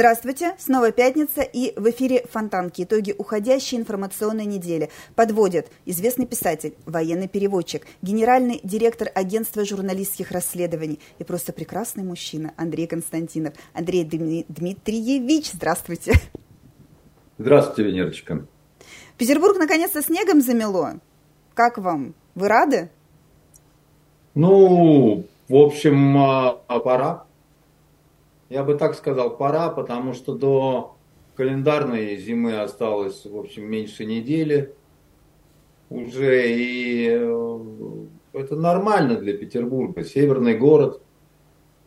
Здравствуйте, снова пятница и в эфире Фонтанки. Итоги уходящей информационной недели подводят известный писатель, военный переводчик, генеральный директор агентства журналистских расследований и просто прекрасный мужчина Андрей Константинов. Андрей Дмитриевич, здравствуйте. Здравствуйте, Венерочка. Петербург наконец-то снегом замело. Как вам? Вы рады? Ну, в общем, а, пора. Я бы так сказал, пора, потому что до календарной зимы осталось, в общем, меньше недели уже, и э, это нормально для Петербурга, северный город.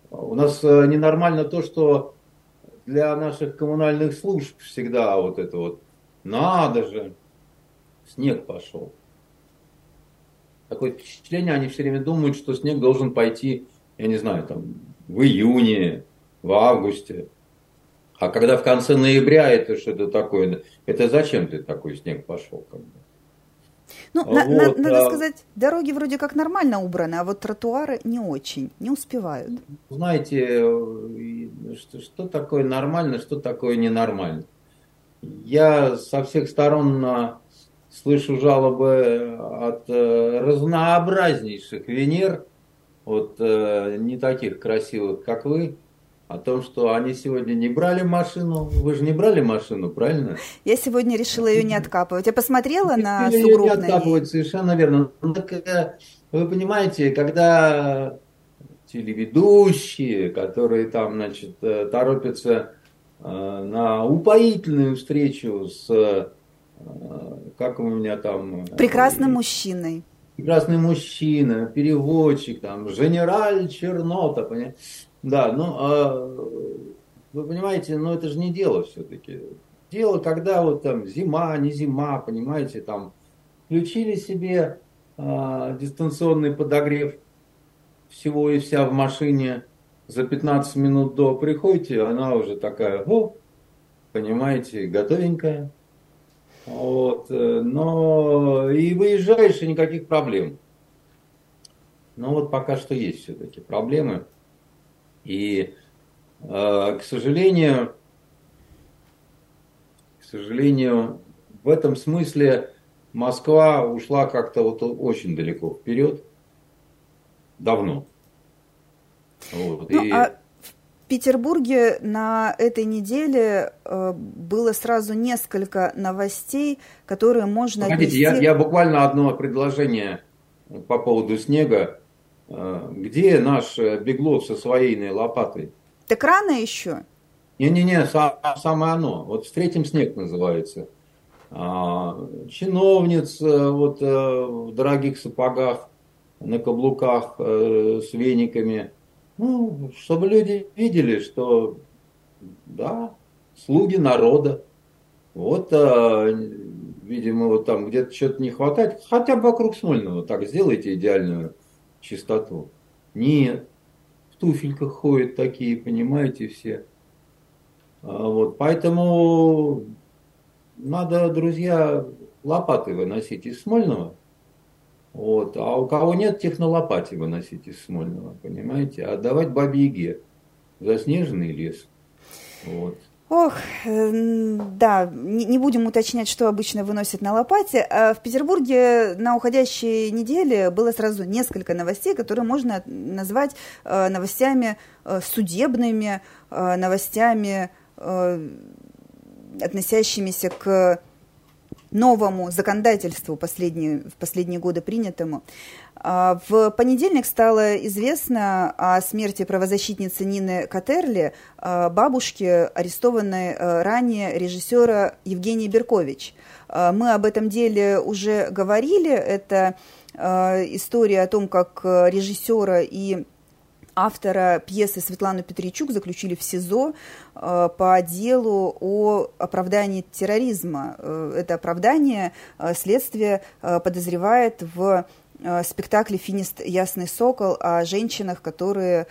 У нас э, ненормально то, что для наших коммунальных служб всегда вот это вот, надо же, снег пошел. Такое впечатление, они все время думают, что снег должен пойти, я не знаю, там, в июне, в августе. А когда в конце ноября это что-то такое, это зачем ты такой снег пошел? Как бы? Ну, вот, на, на, надо а... сказать, дороги вроде как нормально убраны, а вот тротуары не очень, не успевают. Знаете, что, что такое нормально, что такое ненормально? Я со всех сторон а, слышу жалобы от э, разнообразнейших Венер, вот э, не таких красивых, как вы, о том, что они сегодня не брали машину. Вы же не брали машину, правильно? Я сегодня решила ее не откапывать. Я посмотрела на сугроб. Ее не откапывать, совершенно верно. Ну, так, э, вы понимаете, когда телеведущие, которые там, значит, э, торопятся э, на упоительную встречу с, как у меня там... Прекрасным мужчиной. Прекрасный мужчина, переводчик, там, генераль Чернота, понимаете? Да, ну, а, вы понимаете, ну это же не дело все-таки. Дело, когда вот там зима, не зима, понимаете, там включили себе а, дистанционный подогрев всего и вся в машине за 15 минут до приходите, она уже такая, о, понимаете, готовенькая. Вот, э, но и выезжаешь, и никаких проблем. Но вот пока что есть все-таки проблемы. И, э, к сожалению, к сожалению, в этом смысле Москва ушла как-то вот очень далеко вперед, давно. Вот. Ну, и... а в Петербурге на этой неделе э, было сразу несколько новостей, которые можно Смотрите, отнести... я, я буквально одно предложение по поводу снега где наш э, Беглов со своей лопатой? Так рано еще? Не-не-не, самое оно. Вот «Встретим снег» называется. А, чиновниц э, вот, в дорогих сапогах, на каблуках с вениками. Ну, чтобы люди видели, что да, слуги народа. Вот, видимо, вот там где-то что-то не хватает. Хотя бы вокруг Смольного так сделайте идеальную чистоту. Нет, в туфельках ходят такие, понимаете, все. А вот, поэтому надо, друзья, лопаты выносить из Смольного. Вот. А у кого нет, тех на лопате выносить из Смольного, понимаете? А отдавать бабе заснеженный лес. Вот. Ох, эм, да, не будем уточнять, что обычно выносят на лопате. А в Петербурге на уходящей неделе было сразу несколько новостей, которые можно назвать э, новостями э, судебными, э, новостями, относящимися к новому законодательству последние, в последние годы принятому. А, в понедельник стало известно о смерти правозащитницы Нины Катерли, а, бабушки, арестованной а, ранее режиссера Евгении Беркович. Мы об этом деле уже говорили. Это история о том, как режиссера и автора пьесы Светлану Петричук заключили в СИЗО по делу о оправдании терроризма. Э, это оправдание следствие подозревает в спектакле «Финист. Ясный сокол» о женщинах, которые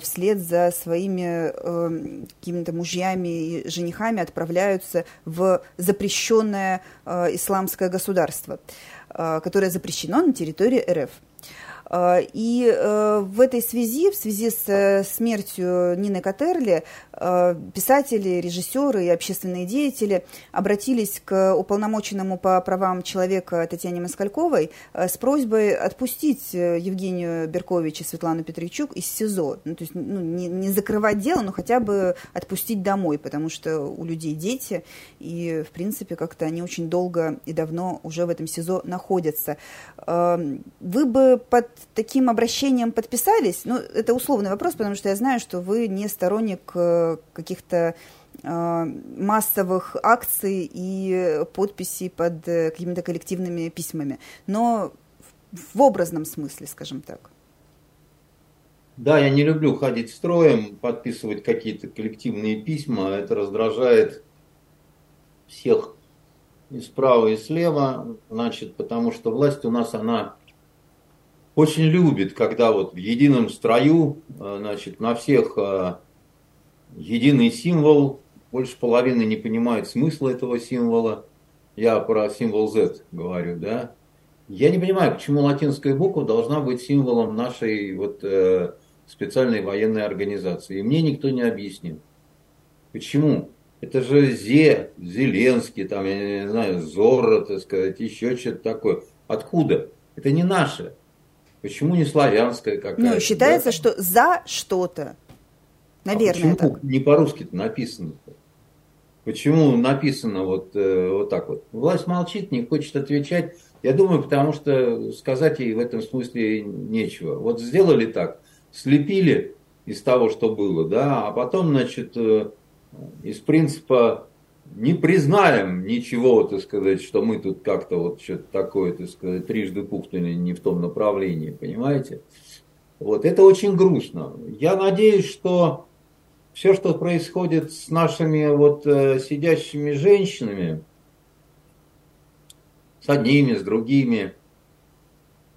вслед за своими какими-то мужьями и женихами отправляются в запрещенное исламское государство, которое запрещено на территории РФ. А, и э, в этой связи, в связи с э, смертью Нины Катерли, э, писатели, режиссеры и общественные деятели обратились к уполномоченному по правам человека Татьяне Москальковой с просьбой отпустить Евгению Беркович и Светлану Петричук из СИЗО. Ну, то есть ну, не, не закрывать дело, но хотя бы отпустить домой, потому что у людей дети, и, в принципе, как-то они очень долго и давно уже в этом СИЗО находятся. Вы бы под таким обращением подписались? Ну, это условный вопрос, потому что я знаю, что вы не сторонник э, каких-то э, массовых акций и подписей под э, какими-то коллективными письмами, но в образном смысле, скажем так. Да, я не люблю ходить строем, подписывать какие-то коллективные письма. Это раздражает всех и справа, и слева, значит, потому что власть у нас, она очень любит, когда вот в едином строю, э, значит, на всех э, единый символ, больше половины не понимает смысла этого символа. Я про символ Z говорю, да. Я не понимаю, почему латинская буква должна быть символом нашей вот э, специальной военной организации. И мне никто не объяснил. Почему? Это же Зе, Зеленский, там, я не знаю, Зорро, так сказать, еще что-то такое. Откуда? Это не наше. Почему не славянская какая-то? Ну, считается, да? что за что-то. Наверное, а почему так. не по-русски написано? -то? Почему написано вот, э, вот так вот? Власть молчит, не хочет отвечать. Я думаю, потому что сказать ей в этом смысле нечего. Вот сделали так, слепили из того, что было, да, а потом, значит, э, из принципа не признаем ничего, так сказать, что мы тут как-то вот что-то такое, так сказать, трижды пухнули не в том направлении, понимаете? Вот, это очень грустно. Я надеюсь, что все, что происходит с нашими вот э, сидящими женщинами, с одними, с другими,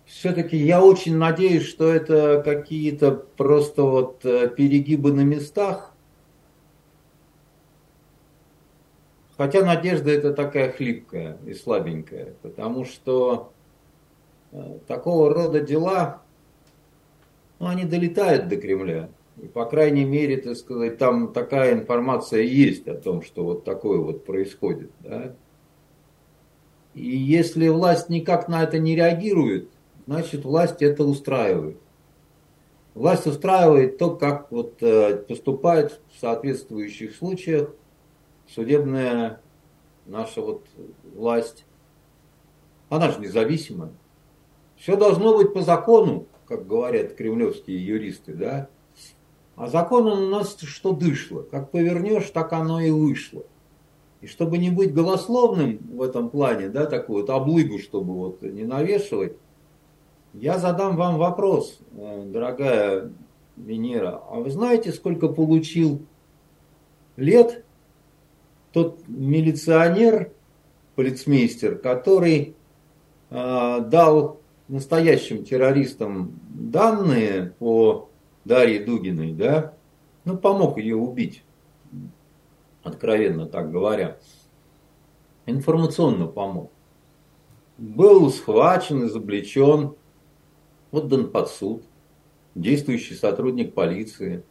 все-таки я очень надеюсь, что это какие-то просто вот э, перегибы на местах, Хотя надежда это такая хлипкая и слабенькая, потому что э, такого рода дела, ну, они долетают до Кремля. И, по крайней мере, так сказать, там такая информация есть о том, что вот такое вот происходит. Да? И если власть никак на это не реагирует, значит, власть это устраивает. Власть устраивает то, как вот э, поступает в соответствующих случаях судебная наша вот власть, она же независимая. Все должно быть по закону, как говорят кремлевские юристы, да. А закон он у нас что дышло. Как повернешь, так оно и вышло. И чтобы не быть голословным в этом плане, да, такую вот облыгу, чтобы вот не навешивать, я задам вам вопрос, э, дорогая Венера. А вы знаете, сколько получил лет тот милиционер, полицмейстер, который э, дал настоящим террористам данные по Дарье Дугиной, да, ну, помог ее убить, откровенно так говоря, информационно помог. Был схвачен, изобличен, отдан под суд, действующий сотрудник полиции –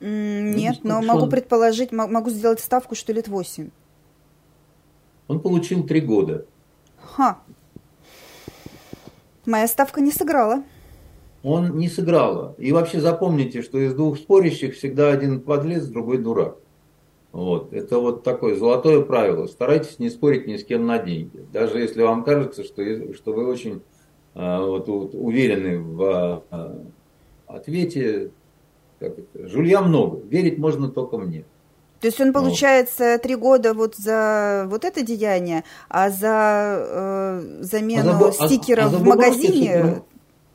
нет, но могу предположить, могу сделать ставку, что лет восемь. Он получил три года. Ха. Моя ставка не сыграла. Он не сыграла. И вообще запомните, что из двух спорящих всегда один подлец, другой дурак. Вот. Это вот такое золотое правило. Старайтесь не спорить ни с кем на деньги. Даже если вам кажется, что, что вы очень а, вот, вот, уверены в а, ответе, как это, жулья много, верить можно только мне. То есть он получается три года вот за вот это деяние, а за э, замену а за, стикеров а, а за в магазине. Супер,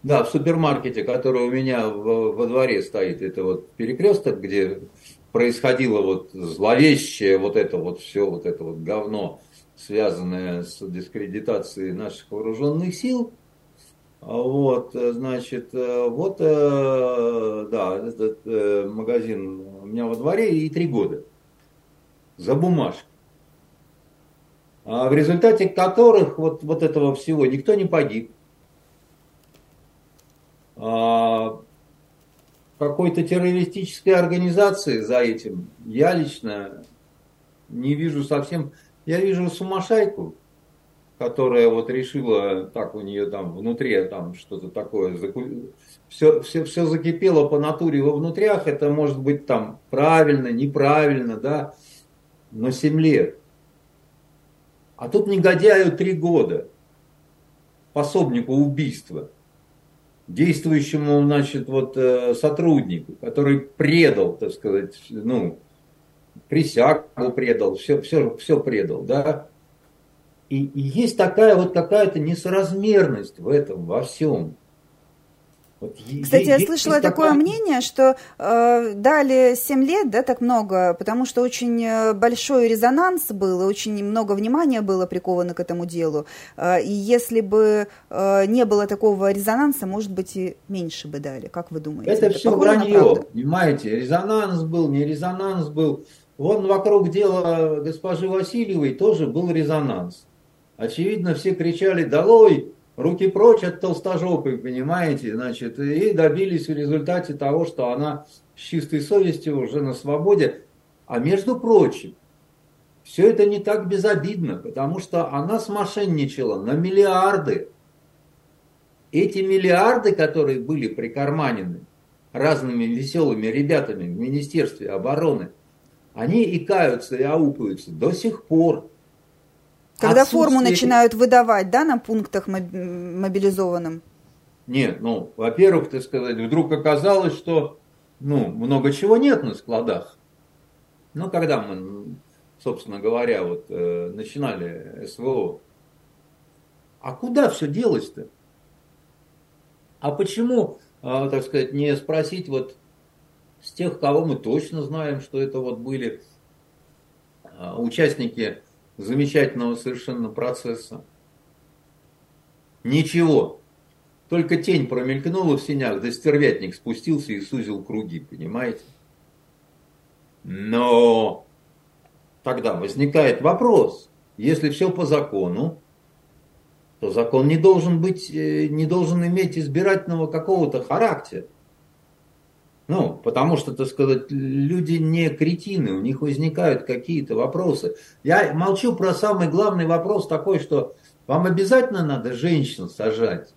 да, в супермаркете, который у меня в, во дворе стоит, это вот перекресток, где происходило вот зловещее вот это вот все, вот это вот говно, связанное с дискредитацией наших вооруженных сил. Вот, э, значит, э, вот, э, да, этот магазин у меня во дворе и три года за бумажку. А в результате которых вот, вот этого всего никто не погиб. а, какой-то террористической организации за этим я лично не вижу совсем. Я вижу сумасшайку, которая вот решила, так у нее там внутри там что-то такое, все, все, все закипело по натуре во внутрях, это может быть там правильно, неправильно, да, но 7 лет. А тут негодяю 3 года, пособнику убийства действующему, значит, вот э, сотруднику, который предал, так сказать, ну, присягу предал, все, все, все предал, да. И, и есть такая вот какая-то несоразмерность в этом, во всем. Вот Кстати, я слышала такое такая... мнение, что э, дали 7 лет, да, так много, потому что очень э, большой резонанс был, и очень много внимания было приковано к этому делу. Э, и если бы э, не было такого резонанса, может быть, и меньше бы дали. Как вы думаете? Это, это все вранье, понимаете? Резонанс был, не резонанс был. Вон вокруг дела госпожи Васильевой тоже был резонанс. Очевидно, все кричали «Долой!» руки прочь от толстожопой, понимаете, значит, и добились в результате того, что она с чистой совестью уже на свободе. А между прочим, все это не так безобидно, потому что она смошенничала на миллиарды. Эти миллиарды, которые были прикарманены разными веселыми ребятами в Министерстве обороны, они икаются и аукаются до сих пор. Когда форму начинают выдавать, да, на пунктах мобилизованным? Нет, ну, во-первых, так сказать, вдруг оказалось, что, ну, много чего нет на складах. Ну, когда мы, собственно говоря, вот э, начинали СВО, а куда все делось-то? А почему, э, так сказать, не спросить вот с тех, кого мы точно знаем, что это вот были э, участники замечательного совершенно процесса. Ничего. Только тень промелькнула в синях, да стервятник спустился и сузил круги, понимаете? Но тогда возникает вопрос, если все по закону, то закон не должен быть, э, не должен иметь избирательного какого-то характера. Ну, потому что, так сказать, люди не кретины, у них возникают какие-то вопросы. Я молчу про самый главный вопрос такой, что вам обязательно надо женщин сажать.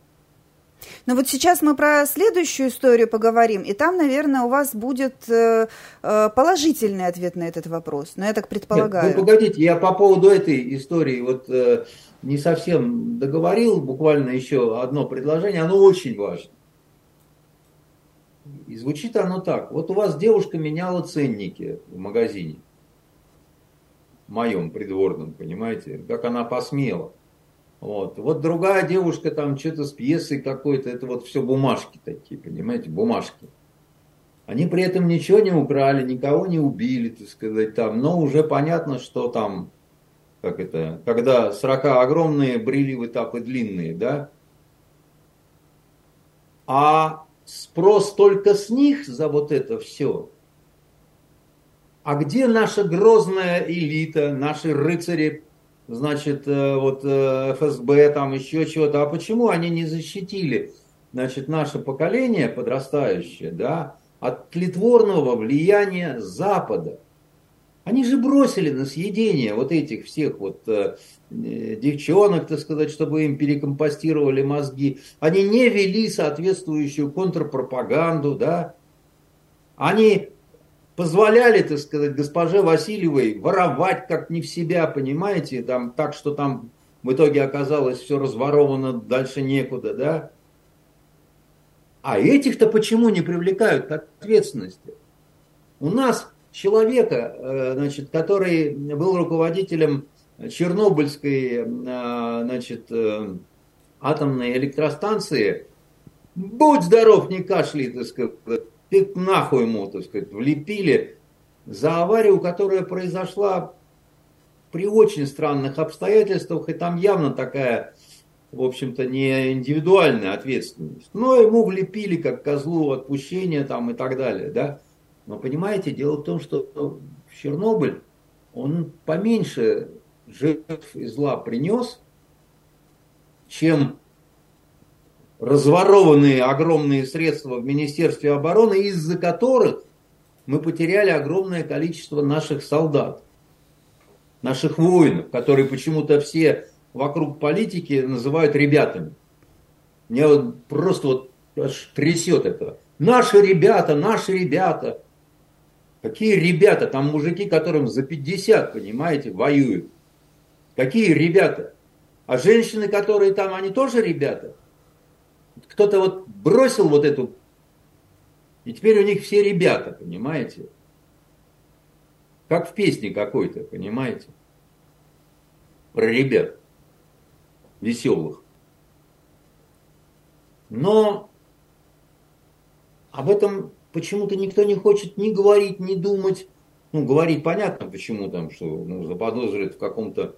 Но вот сейчас мы про следующую историю поговорим, и там, наверное, у вас будет э, э, положительный ответ на этот вопрос. Но я так предполагаю. Нет, ну, погодите, я по поводу этой истории вот э, не совсем договорил, буквально еще одно предложение, оно очень важно. И звучит оно так. Вот у вас девушка меняла ценники в магазине. Моем придворном, понимаете? Как она посмела. Вот. вот другая девушка там что-то с пьесой какой-то. Это вот все бумажки такие, понимаете? Бумажки. Они при этом ничего не украли, никого не убили, так сказать, там. Но уже понятно, что там, как это, когда срока огромные, брили в этапы длинные, да? А спрос только с них за вот это все. А где наша грозная элита, наши рыцари, значит, э, вот э, ФСБ, там еще чего-то, а почему они не защитили, значит, наше поколение подрастающее, да, от тлетворного влияния Запада? Они же бросили на съедение вот этих всех вот э, э, девчонок, так сказать, чтобы им перекомпостировали мозги. Они не вели соответствующую контрпропаганду, да. Они позволяли, так сказать, госпоже Васильевой воровать как не в себя, понимаете, там, так что там в итоге оказалось все разворовано, дальше некуда, да. А этих-то почему не привлекают к ответственности? У нас человека, э, значит, который был руководителем Чернобыльской э, значит, э, атомной электростанции, будь здоров, не кашляй, так сказать, ты нахуй ему, так сказать, влепили за аварию, которая произошла при очень странных обстоятельствах, и там явно такая, в общем-то, не индивидуальная ответственность. Но ему влепили как козлу отпущения там и так далее, да. Но понимаете, дело в том, что Чернобыль, он поменьше жертв и зла принес, чем разворованные огромные средства в Министерстве обороны, из-за которых мы потеряли огромное количество наших солдат, наших воинов, которые почему-то все вокруг политики называют ребятами. Мне вот просто вот аж трясет это. Наши ребята, наши ребята. Какие ребята? Там мужики, которым за 50, понимаете, воюют. Какие ребята? А женщины, которые там, они тоже ребята? Кто-то вот бросил вот эту... И теперь у них все ребята, понимаете? Как в песне какой-то, понимаете? Про ребят веселых. Но об этом почему-то никто не хочет ни говорить, ни думать. Ну, говорить понятно, почему там, что ну, заподозрят в каком-то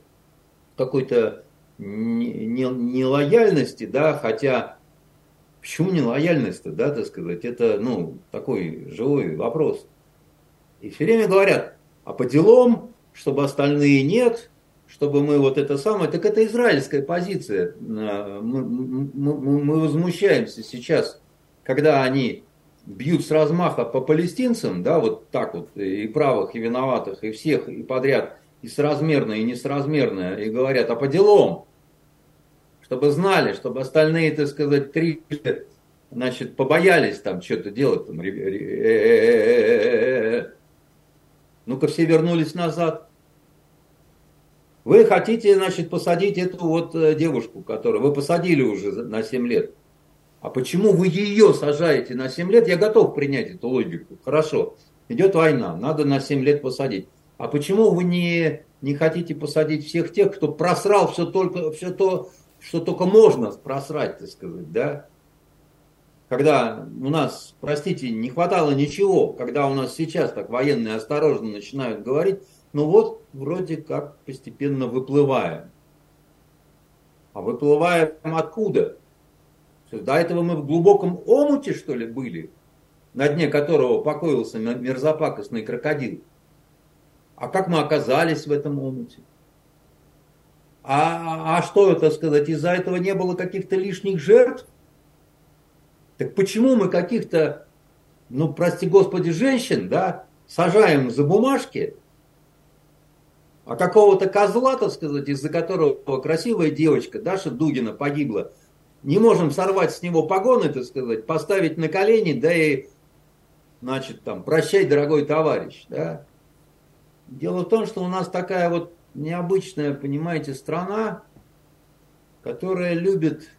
какой-то нелояльности, не, не да, хотя почему нелояльность-то, да, так сказать, это, ну, такой живой вопрос. И все время говорят, а по делам, чтобы остальные нет, чтобы мы вот это самое, так это израильская позиция. Мы, мы, мы возмущаемся сейчас, когда они бьют с размаха по палестинцам, да, вот так вот, и правых, и виноватых, и всех, и подряд, и соразмерно, и несоразмерно, и говорят, а по делам, чтобы знали, чтобы остальные, так сказать, три, значит, побоялись там что-то делать, там, ну-ка все вернулись назад. Вы хотите, значит, посадить эту вот девушку, которую вы посадили уже на 7 лет. А почему вы ее сажаете на 7 лет? Я готов принять эту логику. Хорошо, идет война, надо на 7 лет посадить. А почему вы не, не хотите посадить всех тех, кто просрал все, только, все то, что только можно просрать, так сказать, да? Когда у нас, простите, не хватало ничего, когда у нас сейчас так военные осторожно начинают говорить, ну вот, вроде как постепенно выплываем. А выплываем откуда? До этого мы в глубоком омуте, что ли, были, на дне которого покоился мерзопакостный крокодил. А как мы оказались в этом омуте? А, а что это сказать, из-за этого не было каких-то лишних жертв? Так почему мы каких-то, ну, прости господи, женщин, да, сажаем за бумажки, а какого-то козла, так сказать, из-за которого красивая девочка Даша Дугина погибла, не можем сорвать с него погоны, так сказать, поставить на колени, да и, значит, там, прощай, дорогой товарищ, да. Дело в том, что у нас такая вот необычная, понимаете, страна, которая любит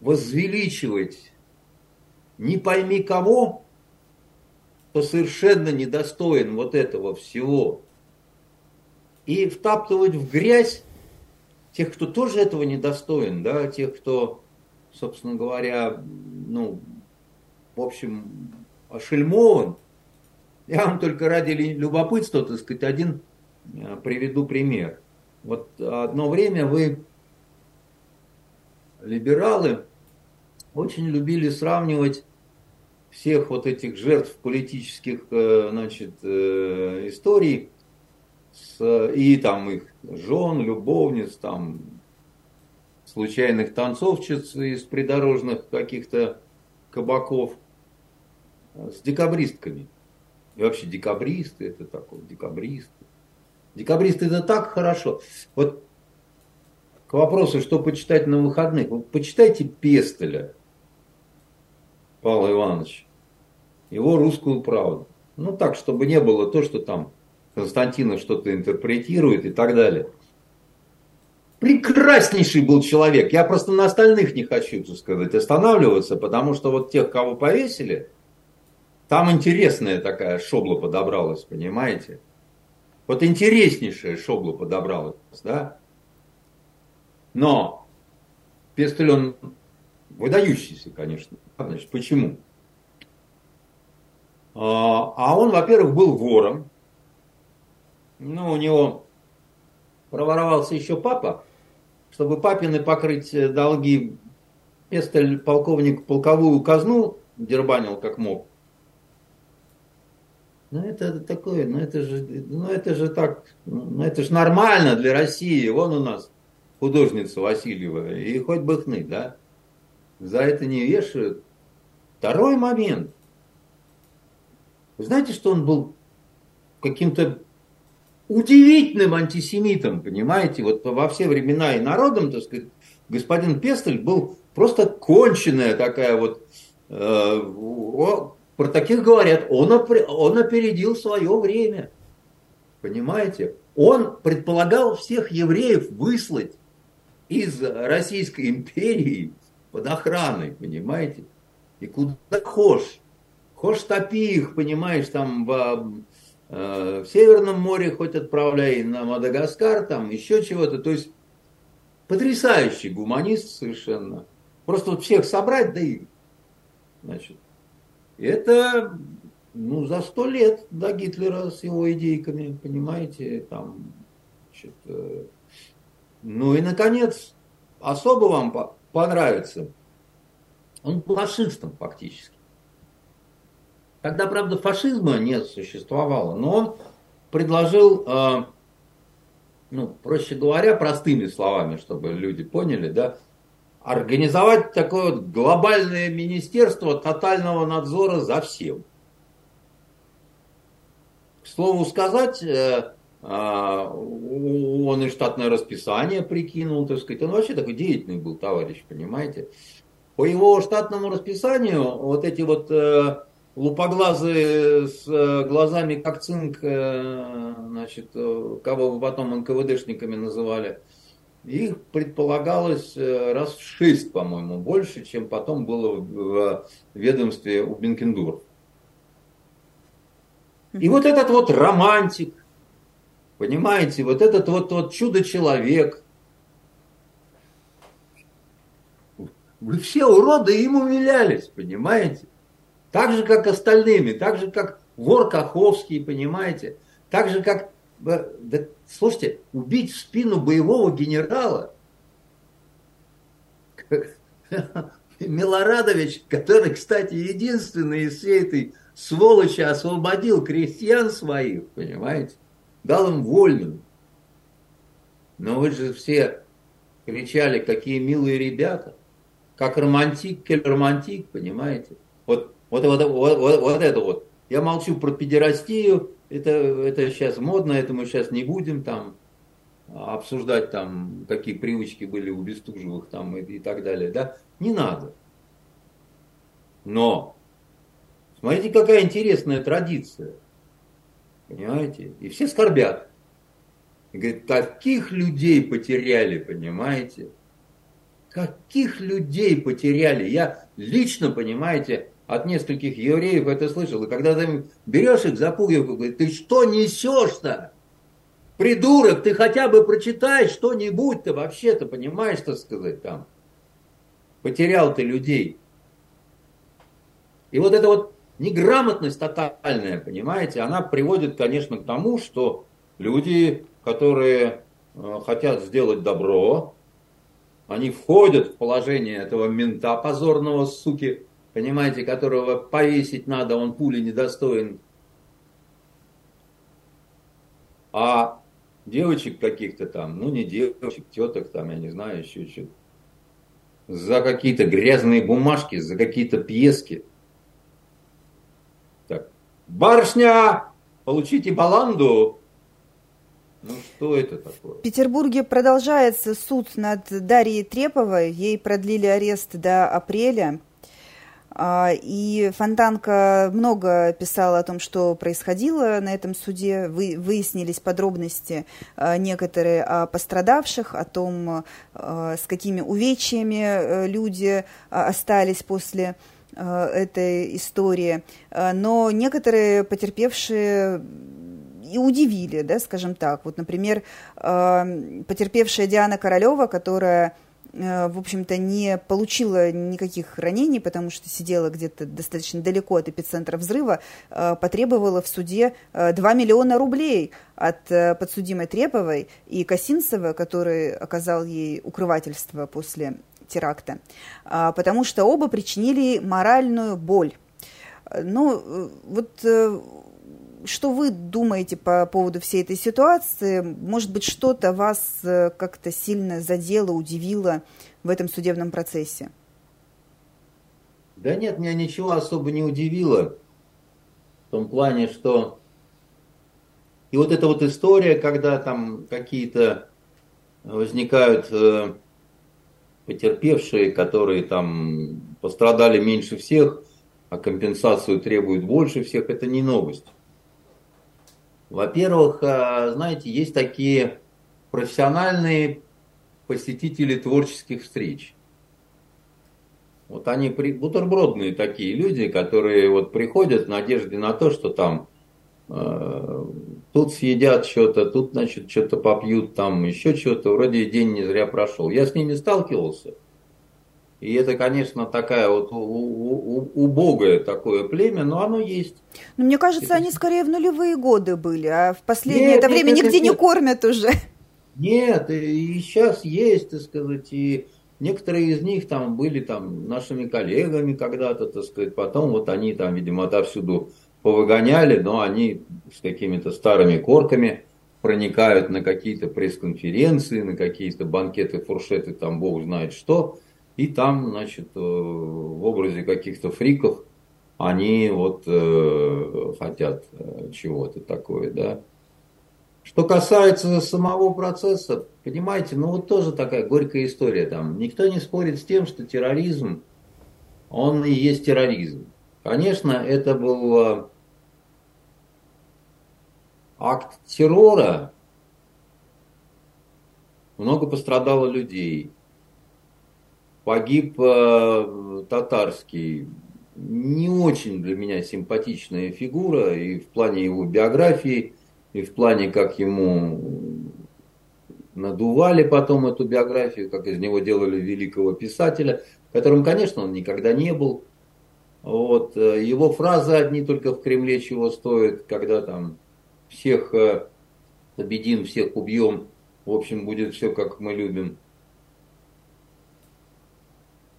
возвеличивать не пойми кого, кто совершенно недостоин вот этого всего, и втаптывать в грязь тех, кто тоже этого недостоин, да, тех, кто, собственно говоря, ну, в общем, ошельмован. Я вам только ради любопытства, так сказать, один э, приведу пример. Вот одно время вы, либералы, очень любили сравнивать всех вот этих жертв политических, э, значит, э, историй с, и там их жен, любовниц, там случайных танцовщиц из придорожных каких-то кабаков с декабристками. И вообще декабристы, это такое, декабристы. Декабристы это так хорошо. Вот к вопросу, что почитать на выходных. Вы почитайте Пестеля Павла Ивановича. Его русскую правду. Ну так, чтобы не было то, что там Константинов что-то интерпретирует и так далее. Прекраснейший был человек. Я просто на остальных не хочу, так сказать, останавливаться, потому что вот тех, кого повесили, там интересная такая шобла подобралась, понимаете? Вот интереснейшая шобла подобралась, да? Но Пестель, он выдающийся, конечно. Значит, почему? А, а он, во-первых, был вором, ну, у него проворовался еще папа, чтобы папины покрыть э, долги, Пестель полковник полковую казну дербанил как мог. Ну это такое, ну это же, ну это же так, ну это же нормально для России. Вон у нас художница Васильева, и хоть бы хны, да? за это не вешают. Второй момент. Вы знаете, что он был каким-то удивительным антисемитом, понимаете? Вот во все времена и народом, так сказать, господин Пестель был просто конченая такая вот... Э, про таких говорят, он, он опередил свое время. Понимаете? Он предполагал всех евреев выслать из Российской империи под охраной, понимаете? И куда хошь? Хошь топи их, понимаешь, там в, в Северном море хоть отправляй на Мадагаскар, там еще чего-то. То есть потрясающий гуманист совершенно. Просто вот всех собрать, да и, значит, это ну, за сто лет до Гитлера с его идейками, понимаете, там, значит, э, ну и, наконец, особо вам понравится, он был фашистом фактически. Тогда, правда, фашизма не существовало, но он предложил, э, ну, проще говоря, простыми словами, чтобы люди поняли, да, организовать такое вот глобальное министерство тотального надзора за всем. К слову сказать, э, а, он и штатное расписание прикинул, так сказать. Он вообще такой деятельный был товарищ, понимаете. По его штатному расписанию вот эти вот э, лупоглазые с э, глазами как цинк, значит, кого вы потом НКВДшниками называли, их предполагалось раз в шесть, по-моему, больше, чем потом было в ведомстве у Бенкендур. И вот этот вот романтик, понимаете, вот этот вот, вот чудо-человек, вы все уроды им умилялись, понимаете? Так же, как остальными, так же, как вор Каховский, понимаете? Так же, как, да, слушайте, убить в спину боевого генерала, Милорадович, который, кстати, единственный из всей этой сволочи освободил крестьян своих, понимаете? Дал им вольную. Но вы же все кричали, какие милые ребята. Как романтик, кель романтик, понимаете? Вот, вот, вот, вот, вот, это вот. Я молчу про педерастию, это, это сейчас модно, это мы сейчас не будем там обсуждать там, какие привычки были у Бестужевых там и, и так далее, да, не надо. Но Смотрите, какая интересная традиция. Понимаете? И все скорбят. И говорят, каких людей потеряли, понимаете? Каких людей потеряли? Я лично, понимаете, от нескольких евреев это слышал. И когда ты берешь их, запугиваешь, говорит, ты что несешь-то? Придурок, ты хотя бы прочитай что-нибудь-то вообще-то, понимаешь, что сказать там? Потерял ты людей. И вот это вот неграмотность тотальная, понимаете, она приводит, конечно, к тому, что люди, которые э, хотят сделать добро, они входят в положение этого мента позорного, суки, понимаете, которого повесить надо, он пули недостоин. А девочек каких-то там, ну не девочек, теток там, я не знаю, еще что-то, за какие-то грязные бумажки, за какие-то пьески – Барышня, получите баланду. Ну что это такое? В Петербурге продолжается суд над Дарьей Треповой. Ей продлили арест до апреля. А, и Фонтанка много писала о том, что происходило на этом суде. Вы, выяснились подробности а, некоторые о пострадавших, о том, а, с какими увечьями э, люди остались после этой истории, но некоторые потерпевшие и удивили, да, скажем так. Вот, например, потерпевшая Диана Королева, которая в общем-то, не получила никаких ранений, потому что сидела где-то достаточно далеко от эпицентра взрыва, потребовала в суде 2 миллиона рублей от подсудимой Треповой и Косинцева, который оказал ей укрывательство после теракта, а, потому что оба причинили моральную боль. Ну, вот э, что вы думаете по поводу всей этой ситуации? Может быть, что-то вас э, как-то сильно задело, удивило в этом судебном процессе? Да нет, меня ничего особо не удивило. В том плане, что и вот эта вот история, когда там какие-то возникают э, потерпевшие, которые там пострадали меньше всех, а компенсацию требуют больше всех, это не новость. Во-первых, э, знаете, есть такие профессиональные посетители творческих встреч. Вот они бутербродные такие люди, которые вот приходят в надежде на то, что там э, тут съедят что-то, тут, значит, что-то попьют, там еще что-то, вроде день не зря прошел. Я с ними сталкивался. И это, конечно, такая вот убогое такое племя, но оно есть. Но мне кажется, это... они скорее в нулевые годы были, а в последнее нет, это время нет, нигде нет. не кормят уже. Нет, и сейчас есть, так сказать, и некоторые из них там были там нашими коллегами когда-то, так сказать, потом вот они там, видимо, отовсюду повыгоняли, но они с какими-то старыми корками проникают на какие-то пресс-конференции, на какие-то банкеты, фуршеты, там бог знает что, и там, значит, э, в образе каких-то фриков они вот э, хотят э, чего-то такое, да. Что касается самого процесса, понимаете, ну вот тоже такая горькая история там. Никто не спорит с тем, что терроризм, он и есть терроризм. Конечно, это был акт террора. Много пострадало людей. Погиб э, татарский, не очень для меня симпатичная фигура и в плане его биографии, и в плане, как ему надували потом эту биографию, как из него делали великого писателя, которым, конечно, он никогда не был. Вот. Э, его фразы одни только в Кремле чего стоят, когда там всех э, победим, всех убьем, в общем, будет все, как мы любим.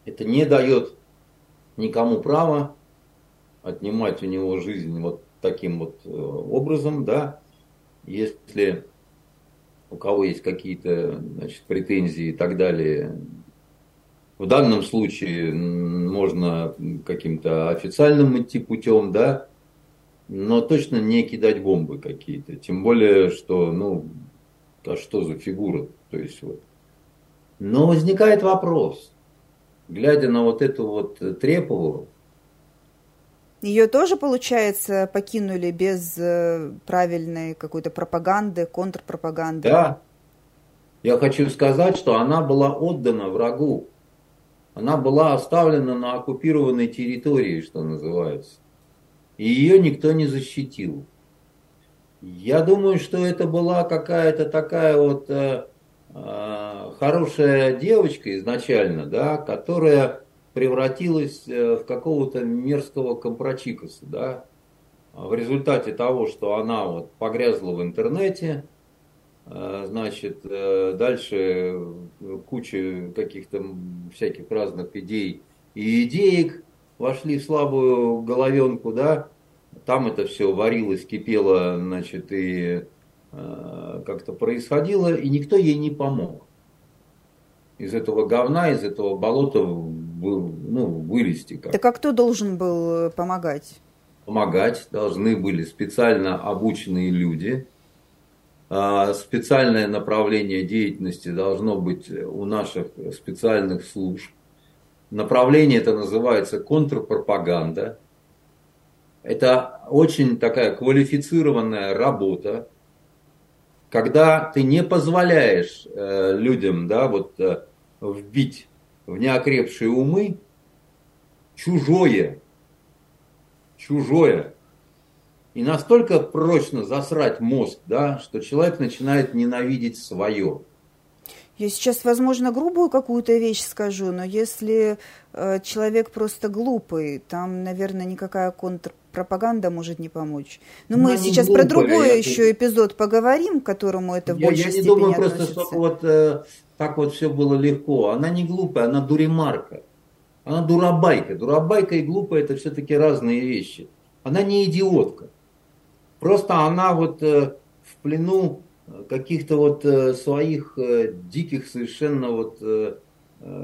Это не дает никому права отнимать у него жизнь вот таким вот э, образом, да, если у кого есть какие-то значит, претензии и так далее, в данном случае можно каким-то официальным идти путем, да, но точно не кидать бомбы какие-то. Тем более, что, ну, а что за фигура? То есть вот. Но возникает вопрос, глядя на вот эту вот Трепову, ее тоже, получается, покинули без э, правильной какой-то пропаганды, контрпропаганды? Да. Я хочу сказать, что она была отдана врагу. Она была оставлена на оккупированной территории, что называется. И ее никто не защитил. Я думаю, что это была какая-то такая вот э, э, хорошая девочка изначально, да, которая превратилась э, в какого-то мерзкого компрочикоса, да, в результате того, что она вот погрязла в интернете, э, значит, э, дальше куча каких-то всяких разных идей и идеек вошли в слабую головенку, да, там это все варилось, кипело, значит, и как-то происходило, и никто ей не помог. Из этого говна, из этого болота ну, вылезти. Как. Так а кто должен был э, помогать? Помогать должны были специально обученные люди. А, специальное направление деятельности должно быть у наших специальных служб. Направление это называется контрпропаганда. Это очень такая квалифицированная работа, когда ты не позволяешь э, людям да, вот, э, вбить в неокрепшие умы чужое, чужое. И настолько прочно засрать мозг, да, что человек начинает ненавидеть свое. Я сейчас, возможно, грубую какую-то вещь скажу, но если э, человек просто глупый, там, наверное, никакая контрпропаганда может не помочь. Но ну, мы сейчас глупая, про другой я... еще эпизод поговорим, к которому это в я, большей я не думаю относится. просто, что вот э, так вот все было легко. Она не глупая, она дуремарка. Она дурабайка. Дурабайка и глупая это все-таки разные вещи. Она не идиотка. Просто она вот э, в плену каких-то вот э, своих э, диких совершенно вот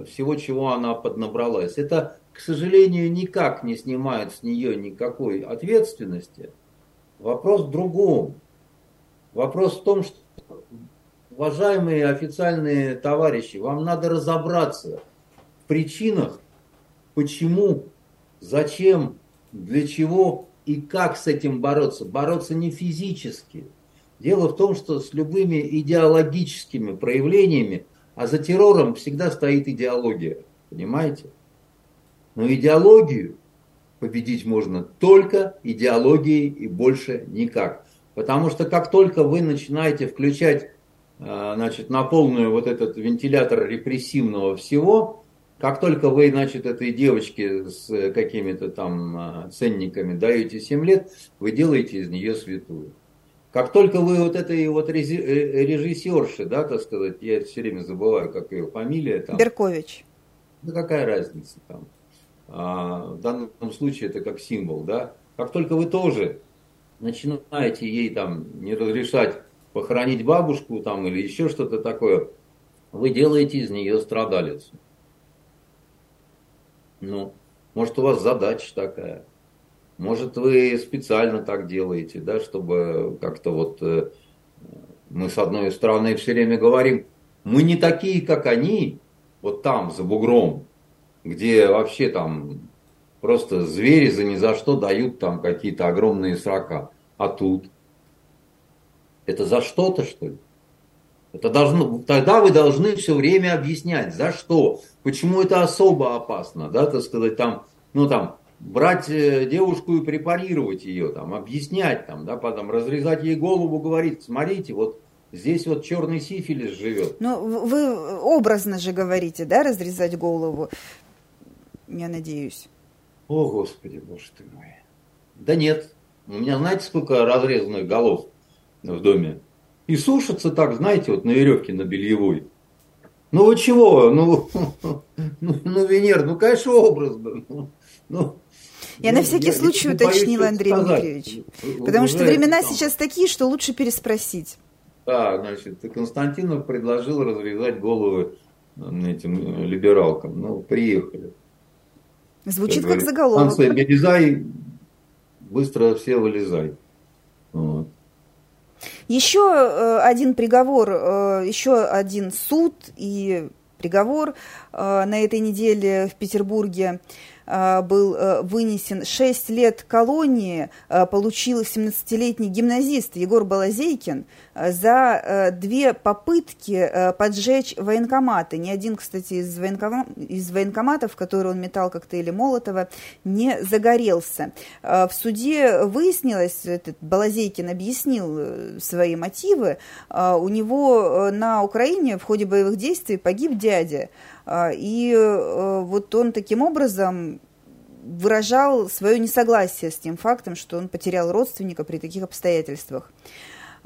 всего, чего она поднабралась. Это к сожалению, никак не снимает с нее никакой ответственности. Вопрос в другом. Вопрос в том, что, уважаемые официальные товарищи, вам надо разобраться в причинах, почему, зачем, для чего и как с этим бороться. Бороться не физически. Дело в том, что с любыми идеологическими проявлениями, а за террором всегда стоит идеология. Понимаете? Но идеологию победить можно только идеологией и больше никак. Потому что как только вы начинаете включать э, значит, на полную вот этот вентилятор репрессивного всего, как только вы, значит, этой девочке с какими-то там э, ценниками даете 7 лет, вы делаете из нее святую. Как только вы вот этой вот э, режиссерши, да, так сказать, я все время забываю, как ее фамилия там. Беркович. Ну какая разница там. А, в данном случае это как символ, да. Как только вы тоже начинаете ей там не разрешать похоронить бабушку там или еще что-то такое, вы делаете из нее страдалицу. Ну, может у вас задача такая. Может вы специально так делаете, да, чтобы как-то вот э, мы с одной стороны все время говорим, мы не такие, как они, вот там, за бугром, где вообще там просто звери за ни за что дают там какие-то огромные срока. А тут это за что-то, что ли? Это должно, тогда вы должны все время объяснять, за что, почему это особо опасно, да, так сказать, там, ну там, брать э, девушку и препарировать ее, там, объяснять, там, да, потом разрезать ей голову, говорить, смотрите, вот здесь вот черный сифилис живет. Ну, вы образно же говорите, да, разрезать голову я надеюсь. О, Господи, Боже ты мой. Да нет. У меня, знаете, сколько разрезанных голов в доме? И сушатся так, знаете, вот на веревке на бельевой. Ну вы чего? Ну, ну, ну Венер, ну, конечно, образно. Ну, ну, я ну, на всякий я, случай уточнила, Андрей сказать. Дмитриевич. Потому что времена там. сейчас такие, что лучше переспросить. Да, значит, Константинов предложил разрезать головы этим либералкам. Ну, приехали. Звучит как, как заголовок. Станция Березай, быстро все вылезай. Вот. Еще э, один приговор, э, еще один суд и приговор э, на этой неделе в Петербурге Э, был э, вынесен 6 лет колонии, э, получил 17-летний гимназист Егор Балазейкин за две попытки поджечь военкоматы. Ни один, кстати, из, военком... из военкоматов, в которые он метал коктейли Молотова, не загорелся. В суде выяснилось, этот Балазейкин объяснил свои мотивы, у него на Украине в ходе боевых действий погиб дядя. А, и э, вот он таким образом выражал свое несогласие с тем фактом, что он потерял родственника при таких обстоятельствах.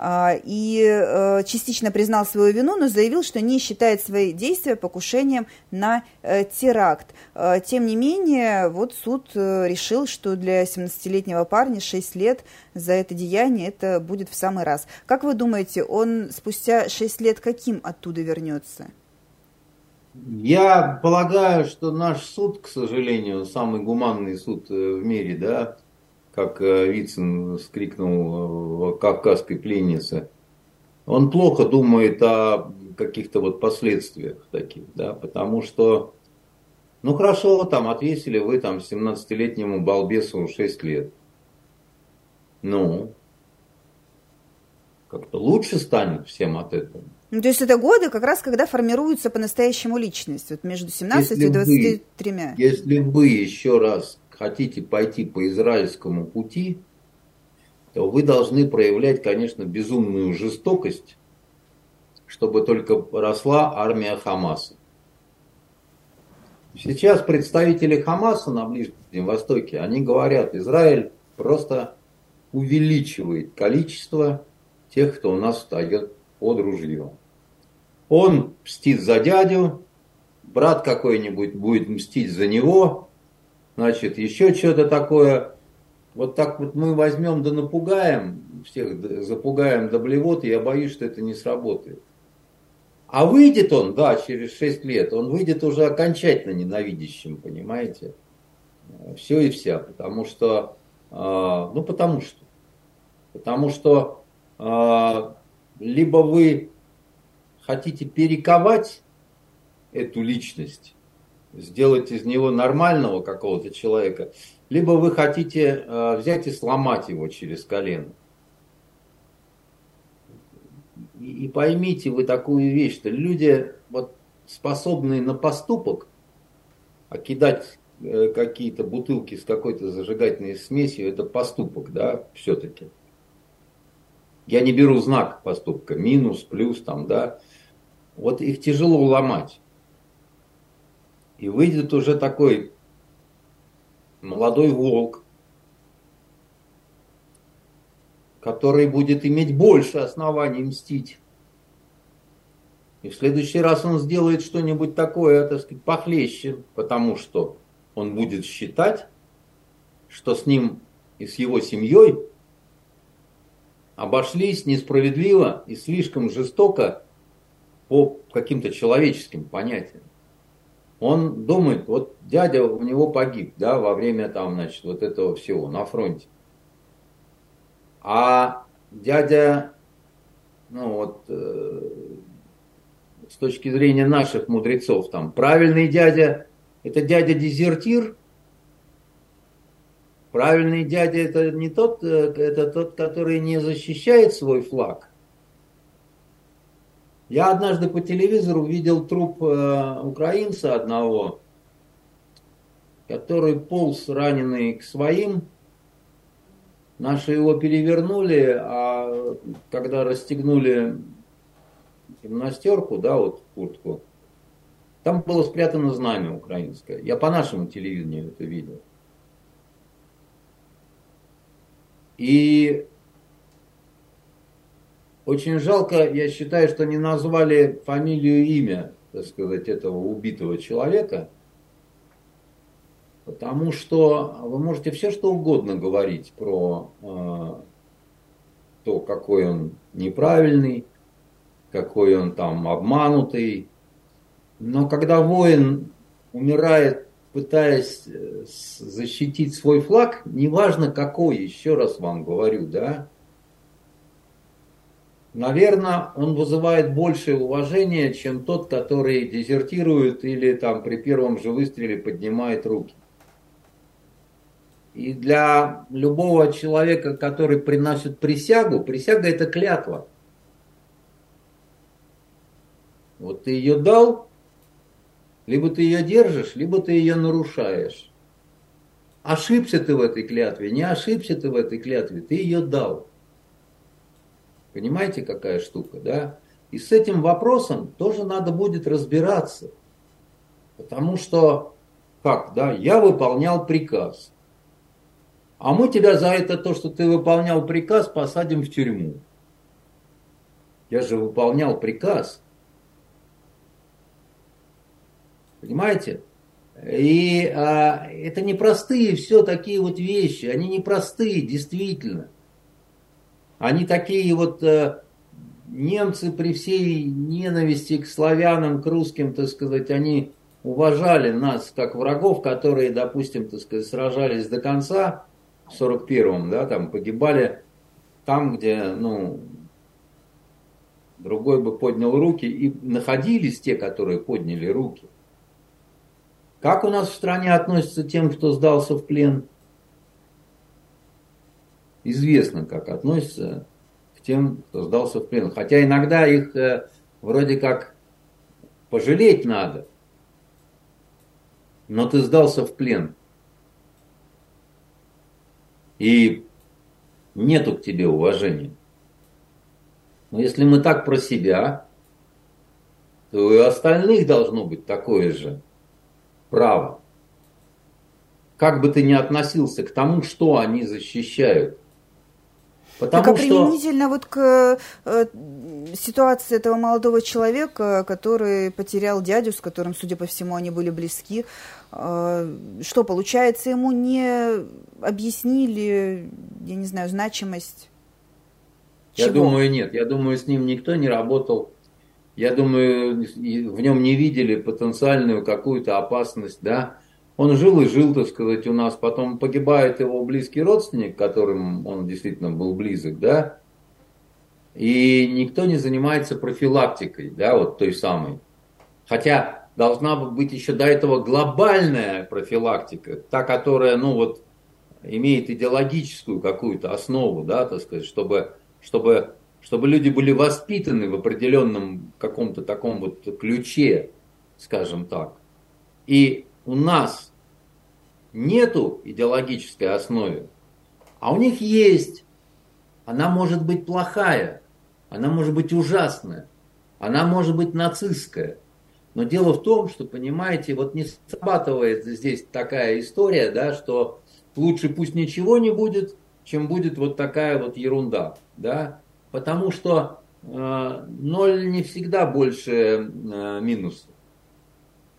А, и э, частично признал свою вину, но заявил, что не считает свои действия покушением на э, теракт. Тем не менее, вот суд решил, что для 17-летнего парня 6 лет за это деяние это будет в самый раз. Как вы думаете, он спустя 6 лет каким оттуда вернется? Я полагаю, что наш суд, к сожалению, самый гуманный суд э, в мире, да, как э, Вицин скрикнул в кавказской пленнице, он плохо думает о каких-то вот последствиях таких, да, потому что, ну хорошо, там отвесили вы там 17-летнему балбесу 6 лет. Ну, как-то лучше станет всем от этого. Ну, то есть это годы, как раз когда формируется по-настоящему личность, вот между 17 если и 23. Вы, если вы еще раз хотите пойти по израильскому пути, то вы должны проявлять, конечно, безумную жестокость, чтобы только росла армия Хамаса. Сейчас представители Хамаса на Ближнем Востоке, они говорят, Израиль просто увеличивает количество тех, кто у нас встает под ружье. Он мстит за дядю, брат какой-нибудь будет мстить за него, значит, еще что-то такое. Вот так вот мы возьмем да напугаем, всех запугаем до блевоты, я боюсь, что это не сработает. А выйдет он, да, через 6 лет, он выйдет уже окончательно ненавидящим, понимаете? все и вся, потому что, ну потому что, потому что либо вы хотите перековать эту личность, сделать из него нормального какого-то человека, либо вы хотите э, взять и сломать его через колено. И, поймите вы такую вещь, что люди, вот, способные на поступок, а кидать э, какие-то бутылки с какой-то зажигательной смесью, это поступок, да, все-таки. Я не беру знак поступка, минус, плюс, там, да. Вот их тяжело ломать. И выйдет уже такой молодой волк, который будет иметь больше оснований мстить. И в следующий раз он сделает что-нибудь такое, так сказать, похлеще, потому что он будет считать, что с ним и с его семьей обошлись несправедливо и слишком жестоко по каким-то человеческим понятиям он думает, вот дядя у него погиб, да, во время там, значит, вот этого всего на фронте. А дядя, ну вот, э, с точки зрения наших мудрецов, там, правильный дядя, это дядя-дезертир, правильный дядя это не тот, э, это тот, который не защищает свой флаг, я однажды по телевизору видел труп э, украинца одного, который полз раненый к своим. Наши его перевернули, а когда расстегнули гимнастерку, да, вот куртку, там было спрятано знамя украинское. Я по нашему телевидению это видел. И очень жалко, я считаю, что не назвали фамилию и имя, так сказать, этого убитого человека. Потому что вы можете все что угодно говорить про э, то, какой он неправильный, какой он там обманутый. Но когда воин умирает, пытаясь э, защитить свой флаг, неважно какой, еще раз вам говорю, да, наверное, он вызывает большее уважение, чем тот, который дезертирует или там при первом же выстреле поднимает руки. И для любого человека, который приносит присягу, присяга это клятва. Вот ты ее дал, либо ты ее держишь, либо ты ее нарушаешь. Ошибся ты в этой клятве, не ошибся ты в этой клятве, ты ее дал. Понимаете, какая штука, да? И с этим вопросом тоже надо будет разбираться. Потому что, как, да, я выполнял приказ. А мы тебя за это, то, что ты выполнял приказ, посадим в тюрьму. Я же выполнял приказ. Понимаете? И а, это непростые все такие вот вещи. Они непростые, действительно. Они такие вот э, немцы при всей ненависти к славянам, к русским, так сказать, они уважали нас как врагов, которые, допустим, так сказать, сражались до конца в 41-м, да, там погибали там, где, ну, другой бы поднял руки, и находились те, которые подняли руки. Как у нас в стране относятся тем, кто сдался в плен? известно, как относятся к тем, кто сдался в плен. Хотя иногда их э, вроде как пожалеть надо. Но ты сдался в плен. И нету к тебе уважения. Но если мы так про себя, то и у остальных должно быть такое же право. Как бы ты ни относился к тому, что они защищают – Потому применительно что... вот к э, ситуации этого молодого человека, который потерял дядю, с которым, судя по всему, они были близки, э, что, получается, ему не объяснили, я не знаю, значимость Я чего? думаю, нет. Я думаю, с ним никто не работал. Я думаю, в нем не видели потенциальную какую-то опасность, да. он жил и жил, так сказать, у нас, потом погибает его близкий родственник, которым он действительно был близок, да, и никто не занимается профилактикой, да, вот той самой. Хотя должна быть еще до этого глобальная профилактика, та, которая, ну вот, имеет идеологическую какую-то основу, да, так сказать, чтобы, чтобы, чтобы люди были воспитаны в определенном каком-то таком вот ключе, скажем так. И у нас нету идеологической основы, а у них есть. Она может быть плохая, она может быть ужасная, она может быть нацистская. Но дело в том, что, понимаете, вот не срабатывает здесь такая история, да, что лучше пусть ничего не будет, чем будет вот такая вот ерунда, да, потому что э, ноль не всегда больше э, минуса,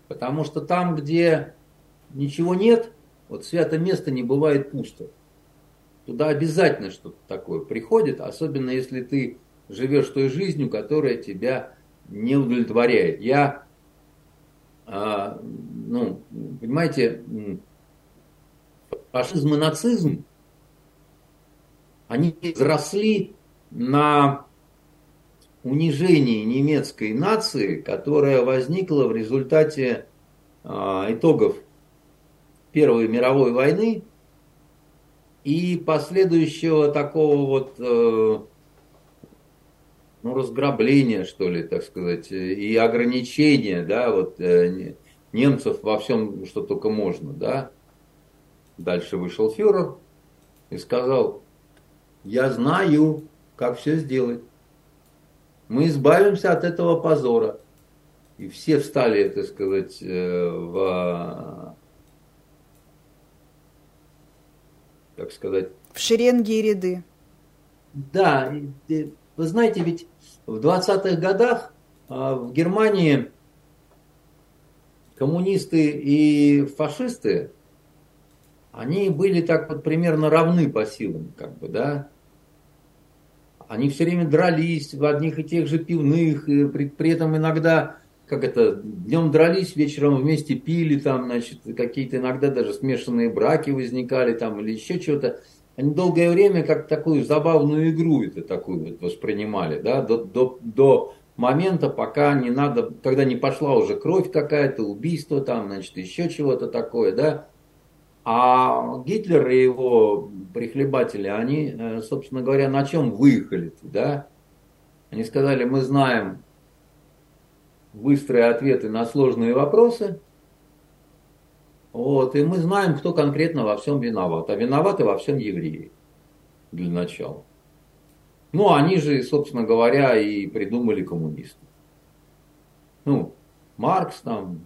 потому что там, где ничего нет, вот свято место не бывает пусто. Туда обязательно что-то такое приходит, особенно если ты живешь той жизнью, которая тебя не удовлетворяет. Я, э, ну, понимаете, фашизм и нацизм, они взросли на унижении немецкой нации, которая возникла в результате а, итогов Первой мировой войны и последующего такого вот э, ну, разграбления, что ли, так сказать, и ограничения, да, вот э, немцев во всем, что только можно, да. Дальше вышел фюрер и сказал, я знаю, как все сделать. Мы избавимся от этого позора. И все встали, так сказать, э, в, как сказать... В шеренги и ряды. Да, вы знаете, ведь в 20-х годах а, в Германии коммунисты и фашисты они были так вот примерно равны по силам, как бы, да. Они все время дрались в одних и тех же пивных, и при, при этом иногда, как это, днем дрались, вечером вместе пили, там, значит, какие-то иногда даже смешанные браки возникали там или еще что-то. Они долгое время как такую забавную игру это такую воспринимали, да, до, до, до момента, пока не надо, когда не пошла уже кровь какая-то, убийство там, значит, еще чего-то такое, да, а Гитлер и его прихлебатели, они, э, собственно говоря, на чем выехали, да? Они сказали, мы знаем быстрые ответы на сложные вопросы, вот, и мы знаем, кто конкретно во всем виноват. А виноваты во всем евреи, для начала. Ну, они же, собственно говоря, и придумали коммунистов. Ну, Маркс там,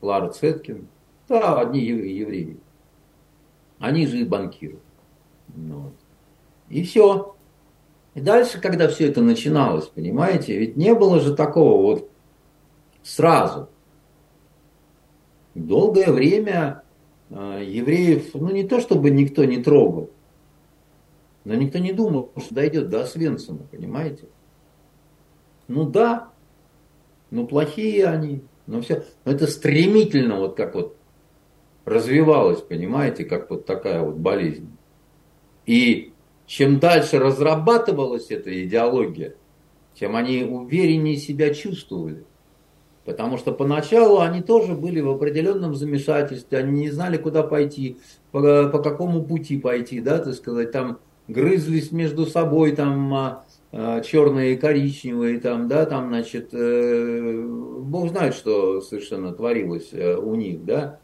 Клара Цеткин – да, одни евреи. Они же и банкиры. Ну вот. И все. И дальше, когда все это начиналось, понимаете, ведь не было же такого вот сразу. Долгое время э, евреев, ну не то чтобы никто не трогал, но никто не думал, что дойдет до Освенцима, понимаете? Ну да, ну плохие они, но все. Но это стремительно, вот как вот развивалась, понимаете, как вот такая вот болезнь. И чем дальше разрабатывалась эта идеология, тем они увереннее себя чувствовали. Потому что поначалу они тоже были в определенном замешательстве, они не знали, куда пойти, по, по какому пути пойти, да, так сказать, там грызлись между собой, там а, а, черные и коричневые, там, да, там, значит, э, Бог знает, что совершенно творилось э, у них, да.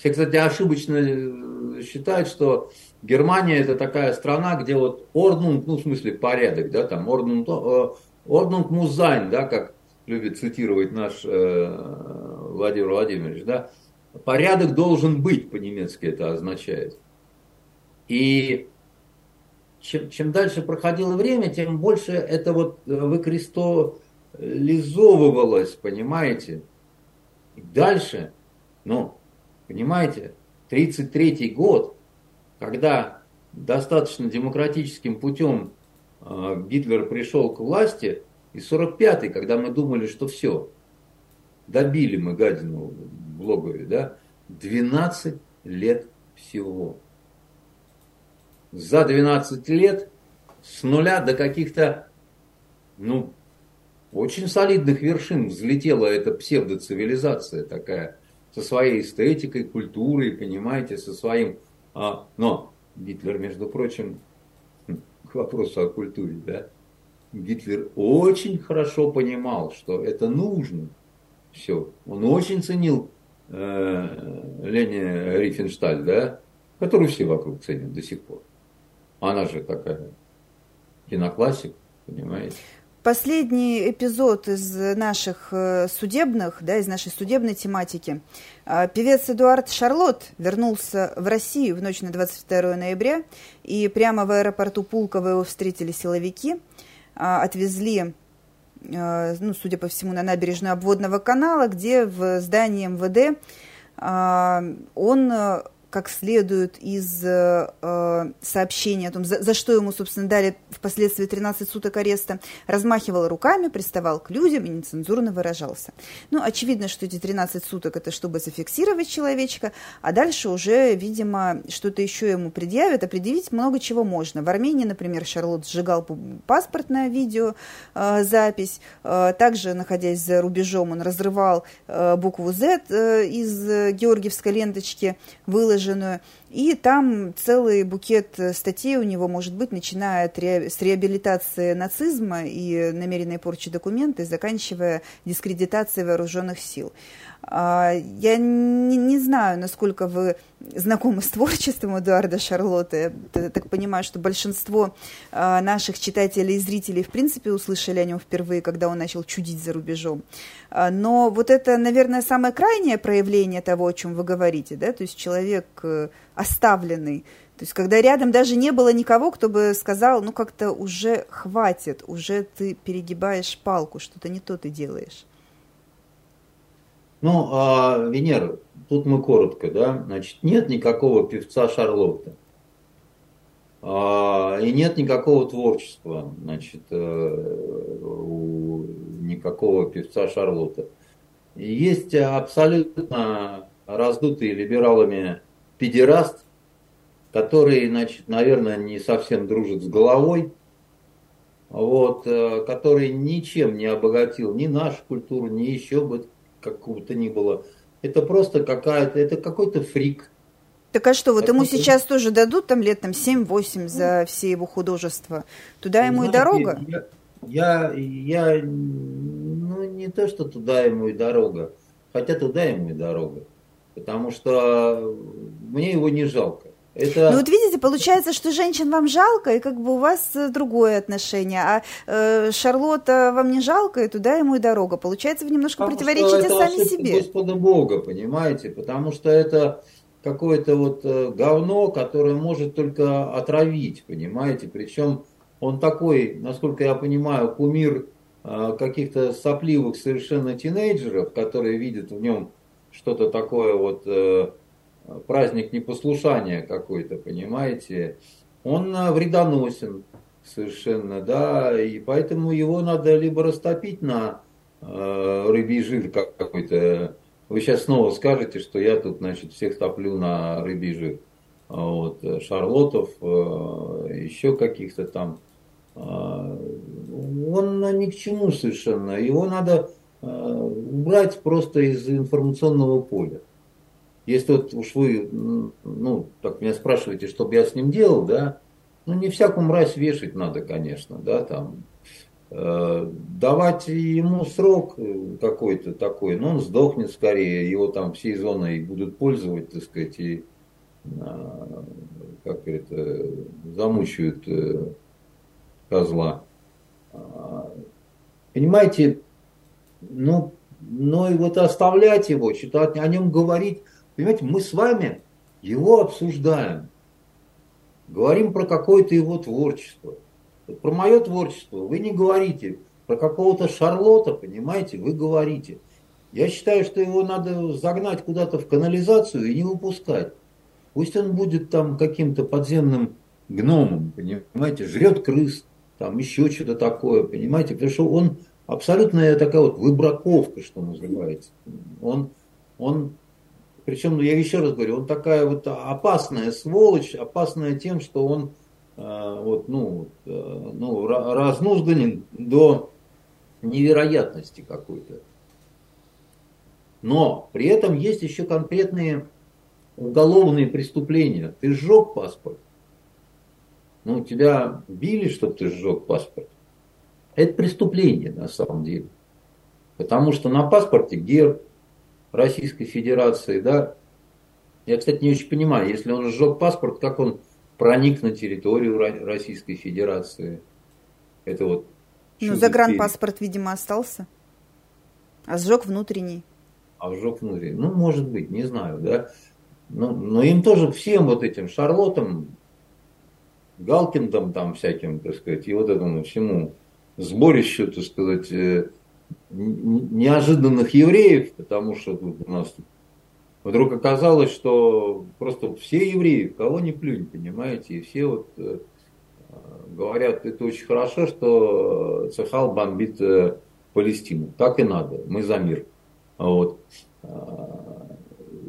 Все, кстати, ошибочно э, считают, что Германия это такая страна, где вот орднунг, ну, в смысле порядок, да, там орднунг, э, орднунг музайн, да, как любит цитировать наш э, Владимир Владимирович, да, порядок должен быть, по-немецки это означает. И чем, чем дальше проходило время, тем больше это вот выкристаллизовывалось, понимаете. Дальше, ну, Понимаете, 1933 год, когда достаточно демократическим путем э, Гитлер пришел к власти, и 45-й, когда мы думали, что все, добили мы гадину в логове, да, 12 лет всего. За 12 лет с нуля до каких-то, ну, очень солидных вершин взлетела эта псевдоцивилизация такая, со своей эстетикой, культурой, понимаете, со своим... А, но Гитлер, между прочим, к вопросу о культуре, да, Гитлер очень хорошо понимал, что это нужно. Все. Он очень ценил э, Лени Рифеншталь, да, которую все вокруг ценят до сих пор. Она же такая киноклассик, понимаете. Последний эпизод из наших э, судебных, да, из нашей судебной тематики. А, певец Эдуард Шарлот вернулся в Россию в ночь на 22 ноября, и прямо в аэропорту Пулково его встретили силовики, а, отвезли, а, ну, судя по всему, на набережную обводного канала, где в здании МВД он как следует из э, э, сообщения о том, за, за что ему, собственно, дали впоследствии 13 суток ареста, размахивал руками, приставал к людям и нецензурно выражался. Ну, очевидно, что эти 13 суток это чтобы зафиксировать человечка, а дальше уже, видимо, что-то еще ему предъявят, а предъявить много чего можно. В Армении, например, Шарлот сжигал паспортное видео, э, запись, э, также, находясь за рубежом, он разрывал э, букву Z э, из георгиевской ленточки, выложил выложенную, и там целый букет статей у него может быть, начиная от ре... с реабилитации нацизма и намеренной порчи документов, заканчивая дискредитацией вооруженных сил. А, я не, не знаю, насколько вы знакомы с творчеством Эдуарда Шарлотта. Я так понимаю, что большинство а, наших читателей и зрителей, в принципе, услышали о нем впервые, когда он начал чудить за рубежом. А, но вот это, наверное, самое крайнее проявление того, о чем вы говорите, да, то есть человек э, оставленный, то есть когда рядом даже не было никого, кто бы сказал, ну как-то уже хватит, уже ты перегибаешь палку, что-то не то ты делаешь. Ну, а, Венера, тут мы коротко, да, значит, нет никакого певца Шарлотта. А, и нет никакого творчества, значит, э, у никакого певца Шарлотта. Есть абсолютно раздутый либералами педераст, который, значит, наверное, не совсем дружит с головой, вот, э, который ничем не обогатил ни нашу культуру, ни еще бы какого-то ни было. Это просто какая-то, это какой-то фрик. Так а что, вот ему сейчас тоже дадут там лет там 7-8 за все его художества? Туда ему Знаете, и дорога? Я, я, я, ну не то, что туда ему и дорога, хотя туда ему и дорога. Потому что мне его не жалко. Это... Ну вот видите, получается, что женщин вам жалко, и как бы у вас э, другое отношение, а э, Шарлотта вам не жалко, и туда ему и дорога. Получается, вы немножко Потому противоречите сами себе. Господа Бога, понимаете? Потому что это какое-то вот э, говно, которое может только отравить, понимаете? Причем он такой, насколько я понимаю, кумир э, каких-то сопливых совершенно тинейджеров, которые видят в нем что-то такое вот праздник непослушания какой-то, понимаете, он а, вредоносен совершенно, да, и поэтому его надо либо растопить на э, рыбий жир какой-то. Вы сейчас снова скажете, что я тут, значит, всех топлю на рыбий жир. Вот, Шарлотов, э, еще каких-то там. Э, он ни к чему совершенно. Его надо э, убрать просто из информационного поля. Если вот уж вы, ну, так меня спрашиваете, что бы я с ним делал, да, ну, не всякую мразь вешать надо, конечно, да, там, э, давать ему срок какой-то такой, ну, он сдохнет скорее, его там всей зоной будут пользовать, так сказать, и, э, как это, замучают э, козла. Понимаете, ну, но и вот оставлять его, читать о нем говорить, Понимаете, мы с вами его обсуждаем. Говорим про какое-то его творчество. Вот про мое творчество вы не говорите. Про какого-то Шарлота, понимаете, вы говорите. Я считаю, что его надо загнать куда-то в канализацию и не выпускать. Пусть он будет там каким-то подземным гномом, понимаете, жрет крыс, там еще что-то такое, понимаете, потому что он абсолютная такая вот выбраковка, что называется. Он, он причем, ну, я еще раз говорю, он такая вот опасная сволочь, опасная тем, что он э, вот, ну, э, ну, разнужданен до невероятности какой-то. Но при этом есть еще конкретные уголовные преступления. Ты сжег паспорт. Ну, тебя били, чтобы ты сжег паспорт. Это преступление на самом деле. Потому что на паспорте герб Российской Федерации, да. Я, кстати, не очень понимаю, если он сжег паспорт, как он проник на территорию Российской Федерации. Это вот ну, загранпаспорт, видимо, остался. А сжег внутренний. А сжег внутренний. Ну, может быть, не знаю, да. Но, но им тоже всем вот этим Шарлотам, Галкиндам там всяким, так сказать, и вот этому всему сборищу, так сказать, э, неожиданных евреев, потому что тут у нас вдруг оказалось, что просто все евреи, кого не плюнь, понимаете, и все вот э, говорят, это очень хорошо, что Цехал бомбит э, Палестину. Так и надо, мы за мир. Вот.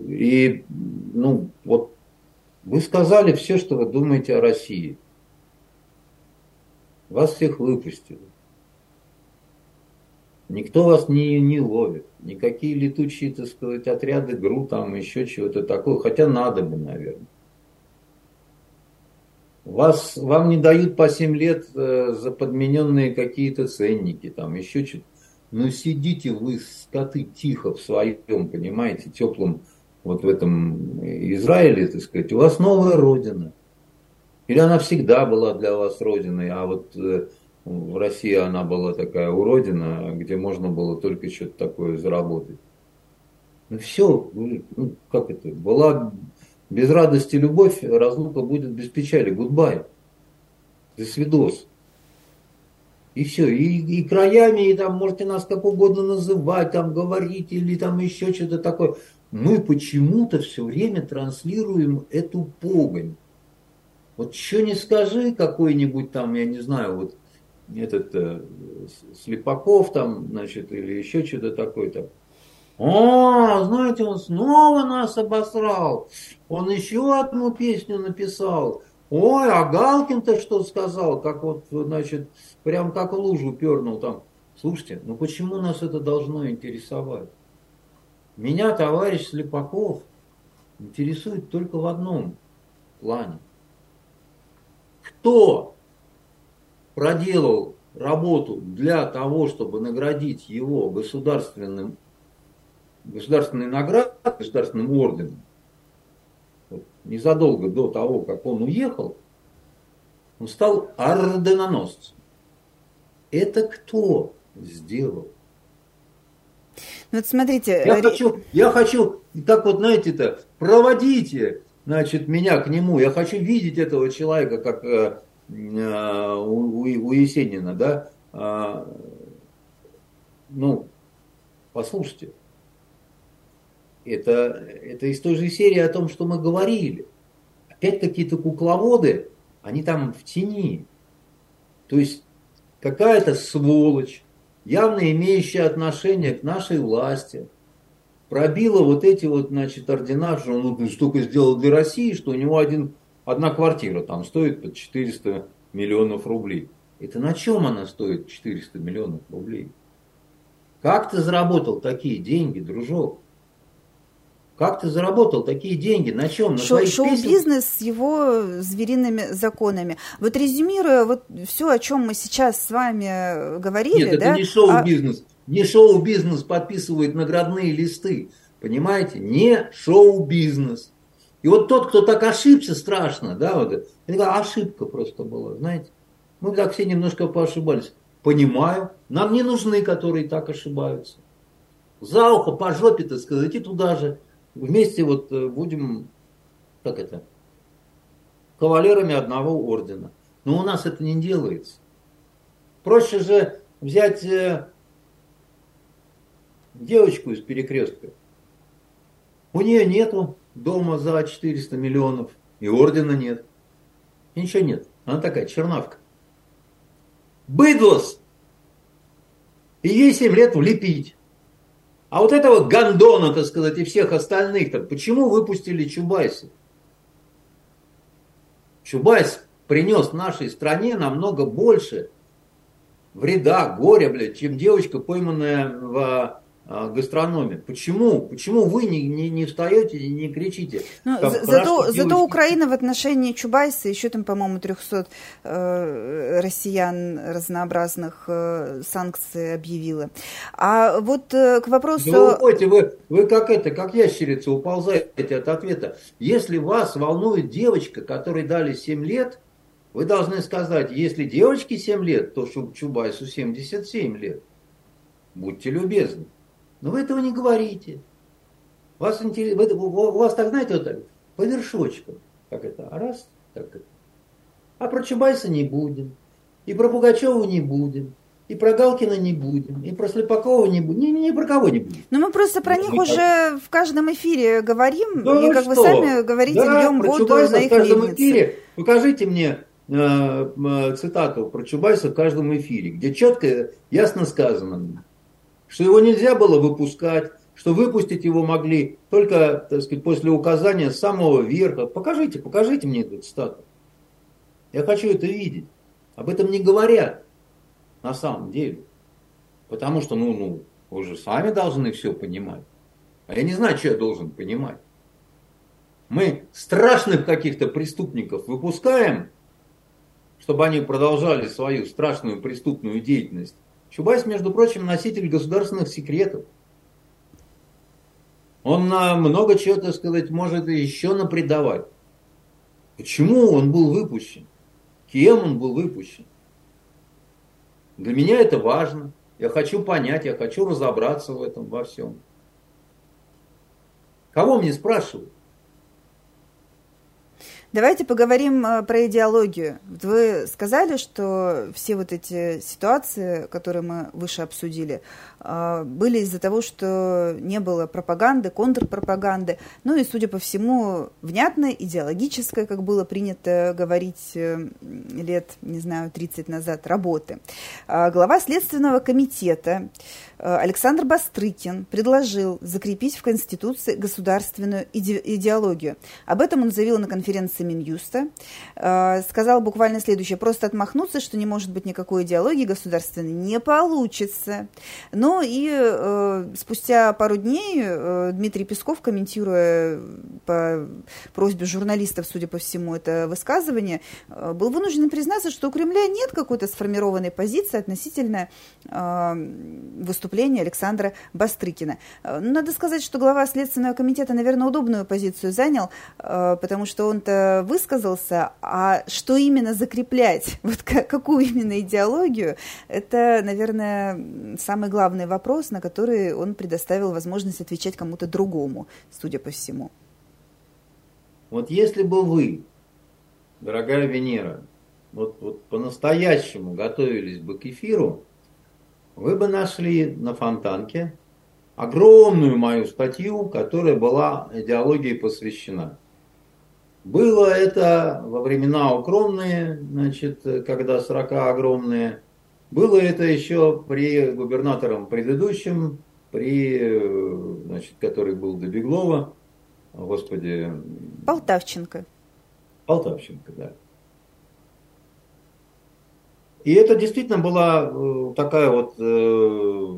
И, ну, вот вы сказали все, что вы думаете о России. Вас всех выпустили. Никто вас не, не ловит. Никакие летучие, так сказать, отряды ГРУ, там еще чего-то такое. Хотя надо бы, наверное. Вас, вам не дают по 7 лет э, за подмененные какие-то ценники, там еще что-то. Ну сидите вы, скоты, тихо в своем, понимаете, теплом вот в этом Израиле, так сказать. У вас новая родина. Или она всегда была для вас родиной, а вот э, в России она была такая уродина, где можно было только что-то такое заработать. Ну все, ну, как это, была без радости любовь, разлука будет без печали. Goodbye. До свидос. И все. И, и краями, и там можете нас как угодно называть, там говорить или там еще что-то такое. Мы почему-то все время транслируем эту погань. Вот что не скажи какой-нибудь там, я не знаю, вот этот э, Слепаков там, значит, или еще что-то такое-то. О, знаете, он снова нас обосрал. Он еще одну песню написал. Ой, а Галкин-то что сказал? Как вот, значит, прям как лужу пернул там. Слушайте, ну почему нас это должно интересовать? Меня товарищ Слепаков интересует только в одном плане. Кто проделал работу для того, чтобы наградить его государственным, государственной наградой, государственным орденом, вот, незадолго до того, как он уехал, он стал орденоносцем. Это кто сделал? Ну вот смотрите. Я, хочу, я хочу, как вот знаете-то, проводите, значит, меня к нему. Я хочу видеть этого человека, как Э, у, у Есенина, да, а, ну, послушайте, это, это из той же серии о том, что мы говорили. Опять какие-то кукловоды, они там в тени. То есть какая-то сволочь, явно имеющая отношение к нашей власти, пробила вот эти вот, значит, ордена, что он столько сделал для России, что у него один Одна квартира там стоит под 400 миллионов рублей. Это на чем она стоит 400 миллионов рублей? Как ты заработал такие деньги, дружок? Как ты заработал такие деньги? На чем? На Шоу, шоу-бизнес с его звериными законами. Вот резюмируя вот все, о чем мы сейчас с вами говорили. Нет, да? это не шоу-бизнес. А... Не шоу-бизнес подписывает наградные листы. Понимаете? Не шоу-бизнес. И вот тот, кто так ошибся страшно, да, вот, это такая ошибка просто была, знаете. Мы так все немножко поошибались. Понимаю, нам не нужны, которые так ошибаются. За ухо, по жопе, так сказать, и туда же. Вместе вот э, будем, как это, кавалерами одного ордена. Но у нас это не делается. Проще же взять э, девочку из перекрестка. У нее нету дома за 400 миллионов, и ордена нет. И ничего нет. Она такая чернавка. Быдлос! И ей 7 лет влепить. А вот этого Гондона, так сказать, и всех остальных, так почему выпустили Чубайса? Чубайс принес нашей стране намного больше вреда, горя, блядь, чем девочка, пойманная в гастрономе. Почему? Почему вы не, не, не встаете и не кричите? Ну, там, зато, зато Украина в отношении Чубайса, еще там, по-моему, 300 э, россиян разнообразных э, санкций объявила. А вот э, к вопросу... Да вы, уходите, вы, вы как это, как ящерица уползаете от ответа. Если вас волнует девочка, которой дали 7 лет, вы должны сказать, если девочке 7 лет, то Чубайсу 77 лет. Будьте любезны. Но вы этого не говорите. Вас интерес... вы, у вас так, знаете, вот так, по вершочкам. Как это? А раз, так это. А про Чубайса не будем. И про Пугачева не будем. И про Галкина не будем, и про Слепакова не будем, ни, ни, про кого не будем. Но мы просто про них уже в каждом эфире говорим, да и как что? вы сами говорите, да, льем воду Чубайса на их в каждом мельнице. эфире. Покажите мне э, э, цитату про Чубайса в каждом эфире, где четко, ясно сказано, что его нельзя было выпускать, что выпустить его могли только, так сказать, после указания самого верха. Покажите, покажите мне эту цитату. Я хочу это видеть. Об этом не говорят на самом деле. Потому что, ну, ну, вы же сами должны все понимать. А я не знаю, что я должен понимать. Мы страшных каких-то преступников выпускаем, чтобы они продолжали свою страшную преступную деятельность. Чубайс, между прочим, носитель государственных секретов. Он много чего, так сказать, может еще напредавать. Почему он был выпущен? Кем он был выпущен? Для меня это важно. Я хочу понять, я хочу разобраться в этом во всем. Кого мне спрашивают? Давайте поговорим э, про идеологию. Вы сказали, что все вот эти ситуации, которые мы выше обсудили, э, были из-за того, что не было пропаганды, контрпропаганды, ну и, судя по всему, внятной, идеологической, как было принято говорить э, лет, не знаю, 30 назад, работы. А глава Следственного комитета Александр Бастрыкин предложил закрепить в Конституции государственную идеологию. Об этом он заявил на конференции министра Минюста, э, сказал буквально следующее. Просто отмахнуться, что не может быть никакой идеологии государственной, не получится. Ну и э, спустя пару дней э, Дмитрий Песков, комментируя по просьбе журналистов, судя по всему, это высказывание, был вынужден признаться, что у Кремля нет какой-то сформированной позиции относительно выступления Александра Бастрыкина. Надо сказать, что глава Следственного комитета, наверное, удобную позицию занял, потому что он-то высказался, а что именно закреплять, вот какую именно идеологию, это, наверное, самый главный вопрос, на который он предоставил возможность отвечать кому-то другому, судя по всему. Вот если бы вы, дорогая Венера, вот, вот по-настоящему готовились бы к эфиру, вы бы нашли на Фонтанке огромную мою статью, которая была идеологии посвящена. Было это во времена укромные, значит, когда срока огромные. Было это еще при губернатором предыдущем, при, значит, который был до Беглова, господи. Полтавченко. Полтавченко, да. И это действительно была э, такая вот э,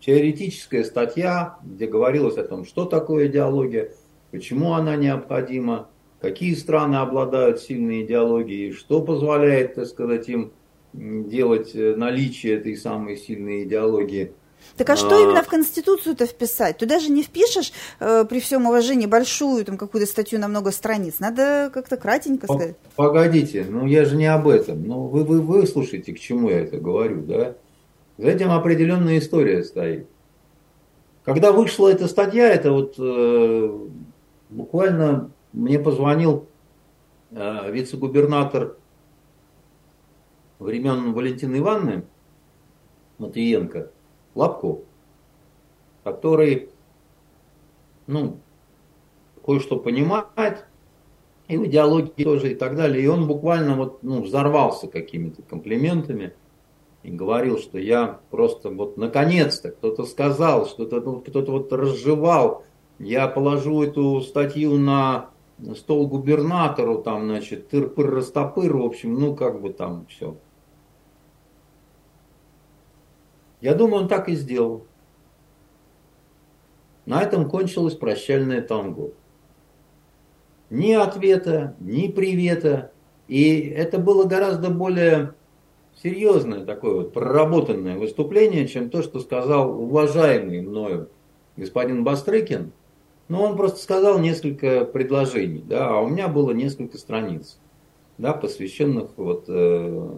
теоретическая статья, где говорилось о том, что такое идеология, почему она необходима, какие страны обладают сильной идеологией, что позволяет, так сказать, им делать э, наличие этой самой сильной идеологии. Так а что а... именно в Конституцию-то вписать? Туда же не впишешь, э, при всем уважении, большую там какую-то статью на много страниц. Надо как-то кратенько сказать. Погодите, ну я же не об этом. Ну вы, вы, вы слушайте, к чему я это говорю, да? За этим определенная история стоит. Когда вышла эта статья, это вот э, Буквально мне позвонил э, вице-губернатор времен Валентины Ивановны Матвиенко Лапков, который, ну, кое-что понимает, и в идеологии тоже и так далее. И он буквально вот, ну, взорвался какими-то комплиментами. и говорил, что я просто вот наконец-то кто-то сказал, что-то ну, кто-то вот разжевал, я положу эту статью на стол губернатору, там, значит, тыр-пыр-растопыр, в общем, ну, как бы там все. Я думаю, он так и сделал. На этом кончилось прощальное танго. Ни ответа, ни привета. И это было гораздо более серьезное такое вот проработанное выступление, чем то, что сказал уважаемый мною господин Бастрыкин. Но он просто сказал несколько предложений, да, а у меня было несколько страниц, да, посвященных вот э,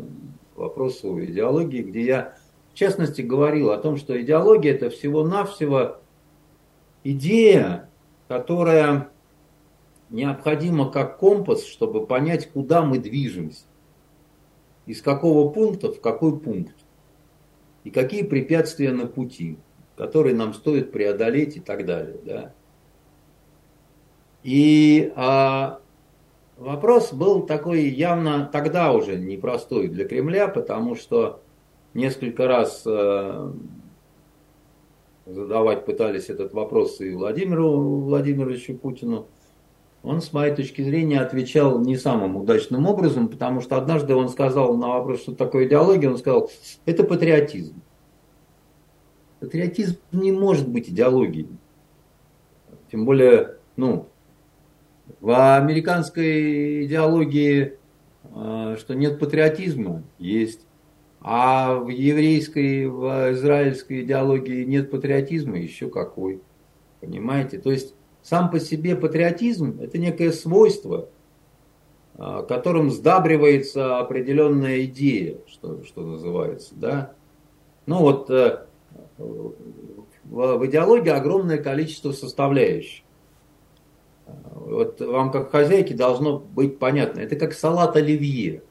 вопросу идеологии, где я, в частности, говорил о том, что идеология это всего-навсего идея, которая необходима как компас, чтобы понять, куда мы движемся из какого пункта в какой пункт, и какие препятствия на пути, которые нам стоит преодолеть и так далее. Да? И а, вопрос был такой явно тогда уже непростой для Кремля, потому что несколько раз а, задавать пытались этот вопрос и Владимиру Владимировичу Путину, он, с моей точки зрения, отвечал не самым удачным образом, потому что однажды он сказал на вопрос, что такое идеология, он сказал, это патриотизм. Патриотизм не может быть идеологией. Тем более, ну, в американской идеологии, а, что нет патриотизма, есть. А в еврейской, в израильской идеологии нет патриотизма, еще какой. Понимаете? То есть сам по себе патриотизм – это некое свойство, а, которым сдабривается определенная идея, что, что называется. Да? Ну вот э, в идеологии огромное количество составляющих. Вот вам как хозяйке должно быть понятно. Это как салат оливье.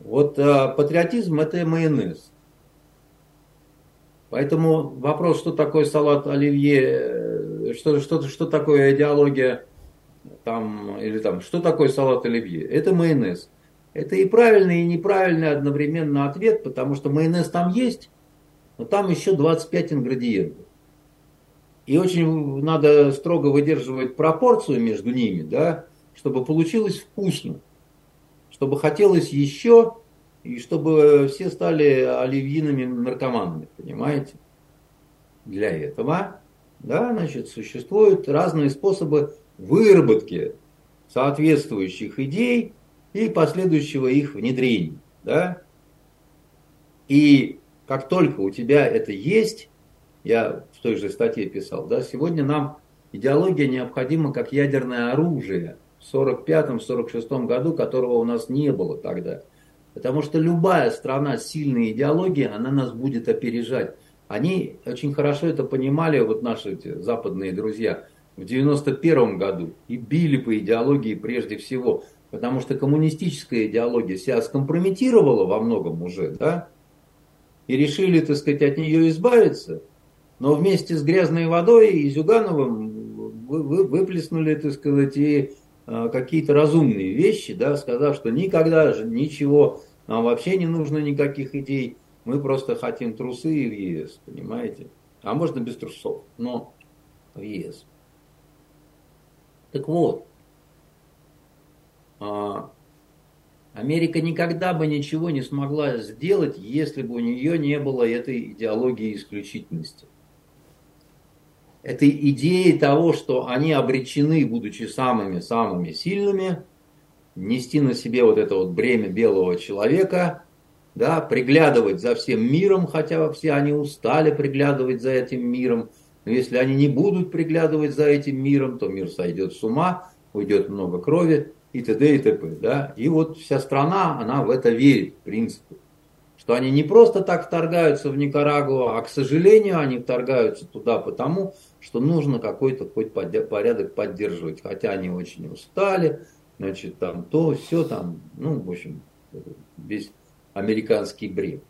Вот э, патриотизм это майонез. Поэтому вопрос, что такое салат оливье, что, что, что такое идеология там, или там, что такое салат оливье? Это майонез. Это и правильный, и неправильный одновременно ответ, потому что майонез там есть, но там еще 25 ингредиентов. И очень надо строго выдерживать пропорцию между ними, да, чтобы получилось вкусно, чтобы хотелось еще, и чтобы все стали оливьиными наркоманами, понимаете? Для этого да, значит, существуют разные способы выработки соответствующих идей и последующего их внедрения. Да? И как только у тебя это есть, я той же статье писал, да, сегодня нам идеология необходима как ядерное оружие в 1945-1946 году, которого у нас не было тогда. Потому что любая страна с сильной идеологией, она нас будет опережать. Они очень хорошо это понимали, вот наши эти западные друзья, в 91 году и били по идеологии прежде всего, потому что коммунистическая идеология себя скомпрометировала во многом уже, да, и решили, так сказать, от нее избавиться, но вместе с грязной водой и Зюгановым вы, вы, выплеснули, так сказать, и а, какие-то разумные вещи, да, сказав, что никогда же ничего, нам вообще не нужно никаких идей, мы просто хотим трусы и в ЕС, понимаете? А можно без трусов, но в ЕС. Так вот, а, Америка никогда бы ничего не смогла сделать, если бы у нее не было этой идеологии исключительности. Этой идеи того, что они обречены, будучи самыми-самыми сильными, нести на себе вот это вот бремя белого человека, да, приглядывать за всем миром, хотя все они устали приглядывать за этим миром. Но если они не будут приглядывать за этим миром, то мир сойдет с ума, уйдет много крови и т.д. и т.п. Да? И вот вся страна, она в это верит, в принципе. Что они не просто так вторгаются в Никарагуа, а, к сожалению, они вторгаются туда потому, что нужно какой-то хоть порядок поддерживать. Хотя они очень устали, значит, там то, все там, ну, в общем, весь американский бред.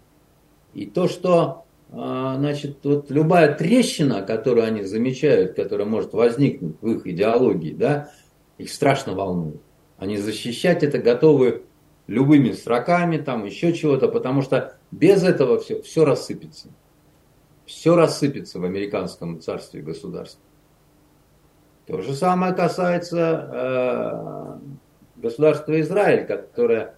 И то, что а, значит, вот любая трещина, которую они замечают, которая может возникнуть в их идеологии, да, их страшно волнует. Они защищать это готовы любыми сроками, там еще чего-то, потому что без этого все, все рассыпется. Все рассыпется в американском царстве и государстве. То же самое касается э, государства Израиль, которое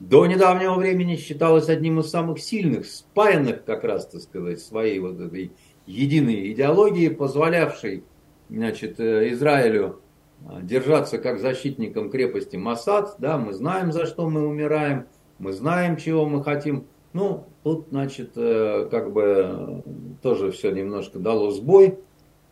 до недавнего времени считалось одним из самых сильных, спаянных как раз, так сказать, своей вот этой единой идеологии, позволявшей значит, э, Израилю держаться как защитником крепости Масад, да, мы знаем, за что мы умираем, мы знаем, чего мы хотим. Ну, тут, значит, э, как бы тоже все немножко дало сбой.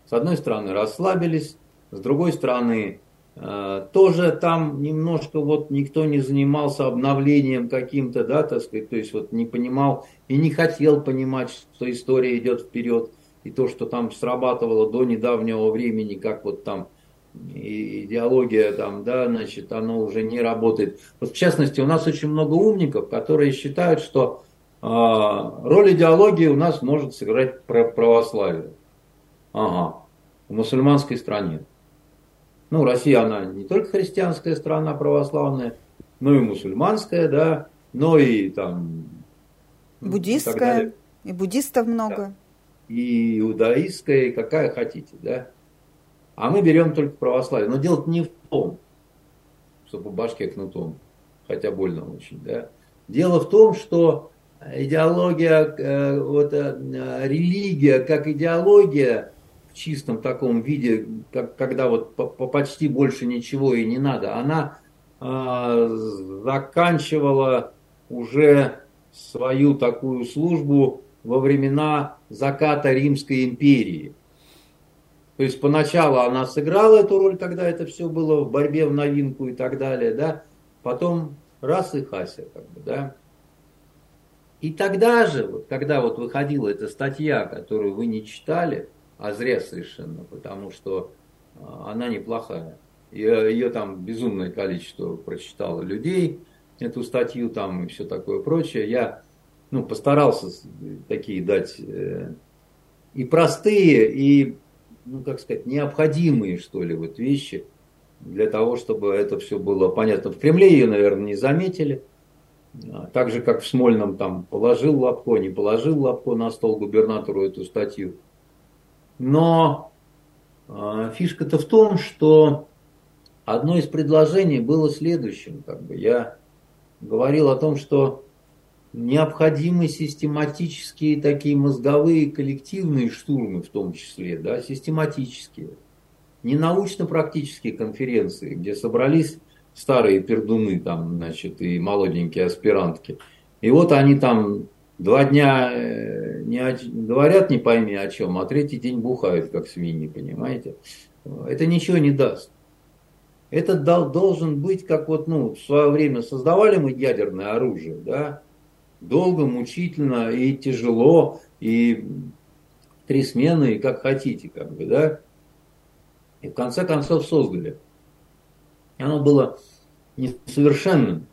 С одной стороны, расслабились, с другой стороны, тоже там немножко вот никто не занимался обновлением каким-то, да, так сказать, то есть вот не понимал и не хотел понимать, что история идет вперед и то, что там срабатывало до недавнего времени, как вот там идеология там, да, значит, оно уже не работает. Вот в частности, у нас очень много умников, которые считают, что э, роль идеологии у нас может сыграть православие. Ага, в мусульманской стране. Ну, Россия, она не только христианская страна православная, но и мусульманская, да, но и там... Буддистская, и, и буддистов много. Да и иудаистская, и какая хотите, да. А мы берем только православие. Но дело не в том, что по башке кнутом, хотя больно очень, да. Дело в том, что идеология, э, вот, э, религия как идеология в чистом таком виде, как, когда вот по, по почти больше ничего и не надо, она э, заканчивала уже свою такую службу во времена заката Римской империи. То есть поначалу она сыграла эту роль, когда это все было в борьбе в новинку и так далее, да, потом раз и хася, как бы, да. И тогда же, вот, когда вот выходила эта статья, которую вы не читали, а зря совершенно, потому что а, она неплохая. Ее, ее там безумное количество прочитало людей, эту статью там и все такое прочее. Я ну, постарался такие дать э, и простые, и, ну, как сказать, необходимые, что ли, вот вещи для того, чтобы это все было понятно. В Кремле ее, наверное, не заметили. А, так же, как в Смольном там положил Лапко, не положил Лапко на стол губернатору эту статью. Но э, фишка-то в том, что одно из предложений было следующим. Как бы я говорил о том, что необходимы систематические такие мозговые коллективные штурмы в том числе, да, систематические. Не научно-практические конференции, где собрались старые пердуны там, значит, и молоденькие аспирантки. И вот они там два дня э, не о, говорят не пойми о чем, а третий день бухают, как свиньи, понимаете? Это ничего не даст. Это должен быть, как вот, ну, в свое время создавали мы ядерное оружие, да, долго, мучительно и тяжело, и три смены, и как хотите, как бы, да. И в конце концов создали. И оно было несовершенным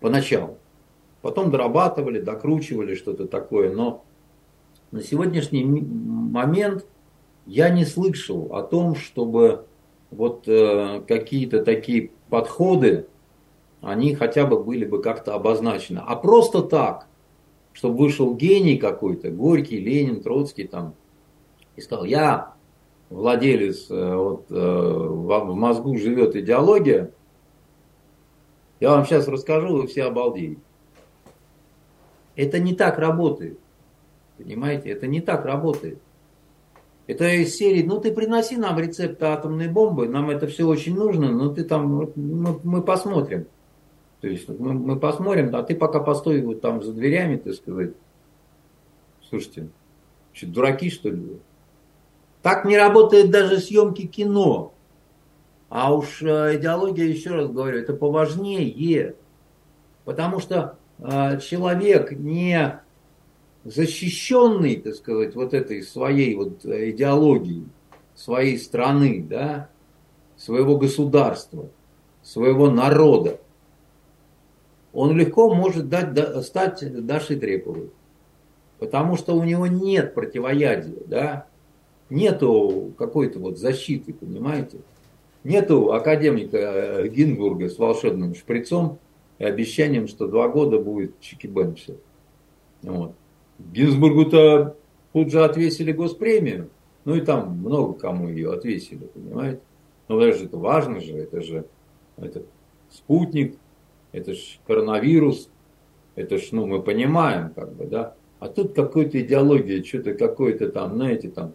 поначалу. Потом дорабатывали, докручивали что-то такое, но на сегодняшний момент я не слышал о том, чтобы вот э, какие-то такие подходы они хотя бы были бы как-то обозначены. А просто так, чтобы вышел гений какой-то, Горький, Ленин, Троцкий там, и сказал, я владелец, э, вот, э, в мозгу живет идеология, я вам сейчас расскажу, вы все обалдеете. Это не так работает. Понимаете, это не так работает. Это из серии, ну ты приноси нам рецепт атомной бомбы, нам это все очень нужно, но ты там, мы, мы посмотрим. То есть мы, мы посмотрим, а ты пока постой вот там за дверями, так сказать. Слушайте, что, дураки что ли? Так не работает даже съемки кино. А уж э, идеология, еще раз говорю, это поважнее. Потому что э, человек не защищенный, так сказать, вот этой своей вот идеологией, своей страны, да, своего государства, своего народа, он легко может дать, стать Дашей Треповой. Потому что у него нет противоядия, да, нету какой-то вот защиты, понимаете? Нету академика э, Гинбурга с волшебным шприцом и обещанием, что два года будет чики-бен. Вот. Гинзбургу-то тут же отвесили госпремию. Ну и там много кому ее отвесили, понимаете? Но это же это важно же, это же это спутник, это же коронавирус, это ж, ну, мы понимаем, как бы, да. А тут какая-то идеология, что-то какой-то там, знаете, там,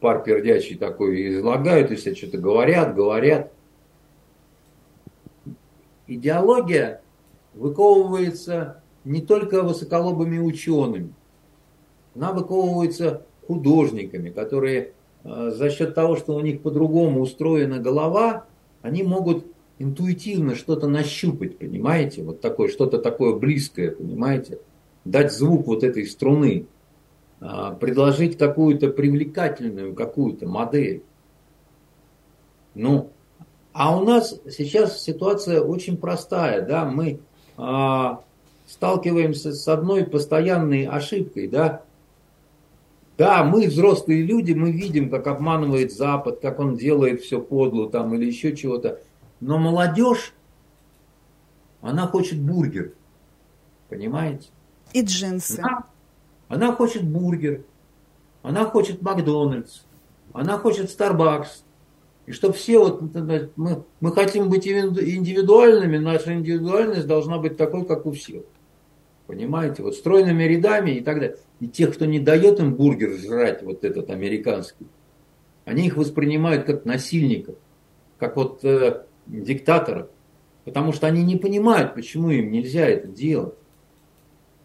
пар пердячий такой излагают, и все что-то говорят, говорят. Идеология выковывается не только высоколобыми учеными, она выковывается художниками, которые э, за счет того, что у них по-другому устроена голова, они могут интуитивно что-то нащупать, понимаете? Вот такое, что-то такое близкое, понимаете? Дать звук вот этой струны, а, предложить какую-то привлекательную какую-то модель. Ну, а у нас сейчас ситуация очень простая, да, мы а, сталкиваемся с одной постоянной ошибкой, да. Да, мы взрослые люди, мы видим, как обманывает Запад, как он делает все подло там или еще чего-то. Но молодежь, она хочет бургер. Понимаете? И джинсы. Она, она хочет бургер. Она хочет Макдональдс. Она хочет Starbucks. И чтобы все вот мы, мы хотим быть индивидуальными, наша индивидуальность должна быть такой, как у всех. Понимаете? Вот стройными рядами и так далее. И тех, кто не дает им бургер жрать, вот этот американский, они их воспринимают как насильников. Как вот э, диктаторов, потому что они не понимают, почему им нельзя это делать.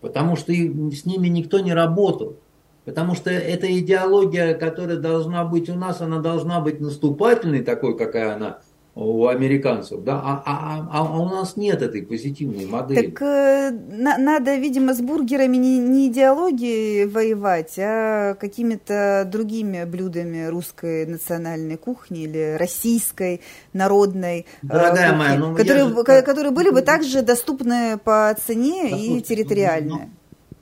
Потому что с ними никто не работал. Потому что эта идеология, которая должна быть у нас, она должна быть наступательной, такой, какая она у американцев, да, а, а, а, а у нас нет этой позитивной модели. Так э, на, надо, видимо, с бургерами не, не идеологией воевать, а какими-то другими блюдами русской национальной кухни или российской народной э, Дорогая кухни, моя, ну, которые, же, которые были бы также доступны по цене Послушайте, и территориально.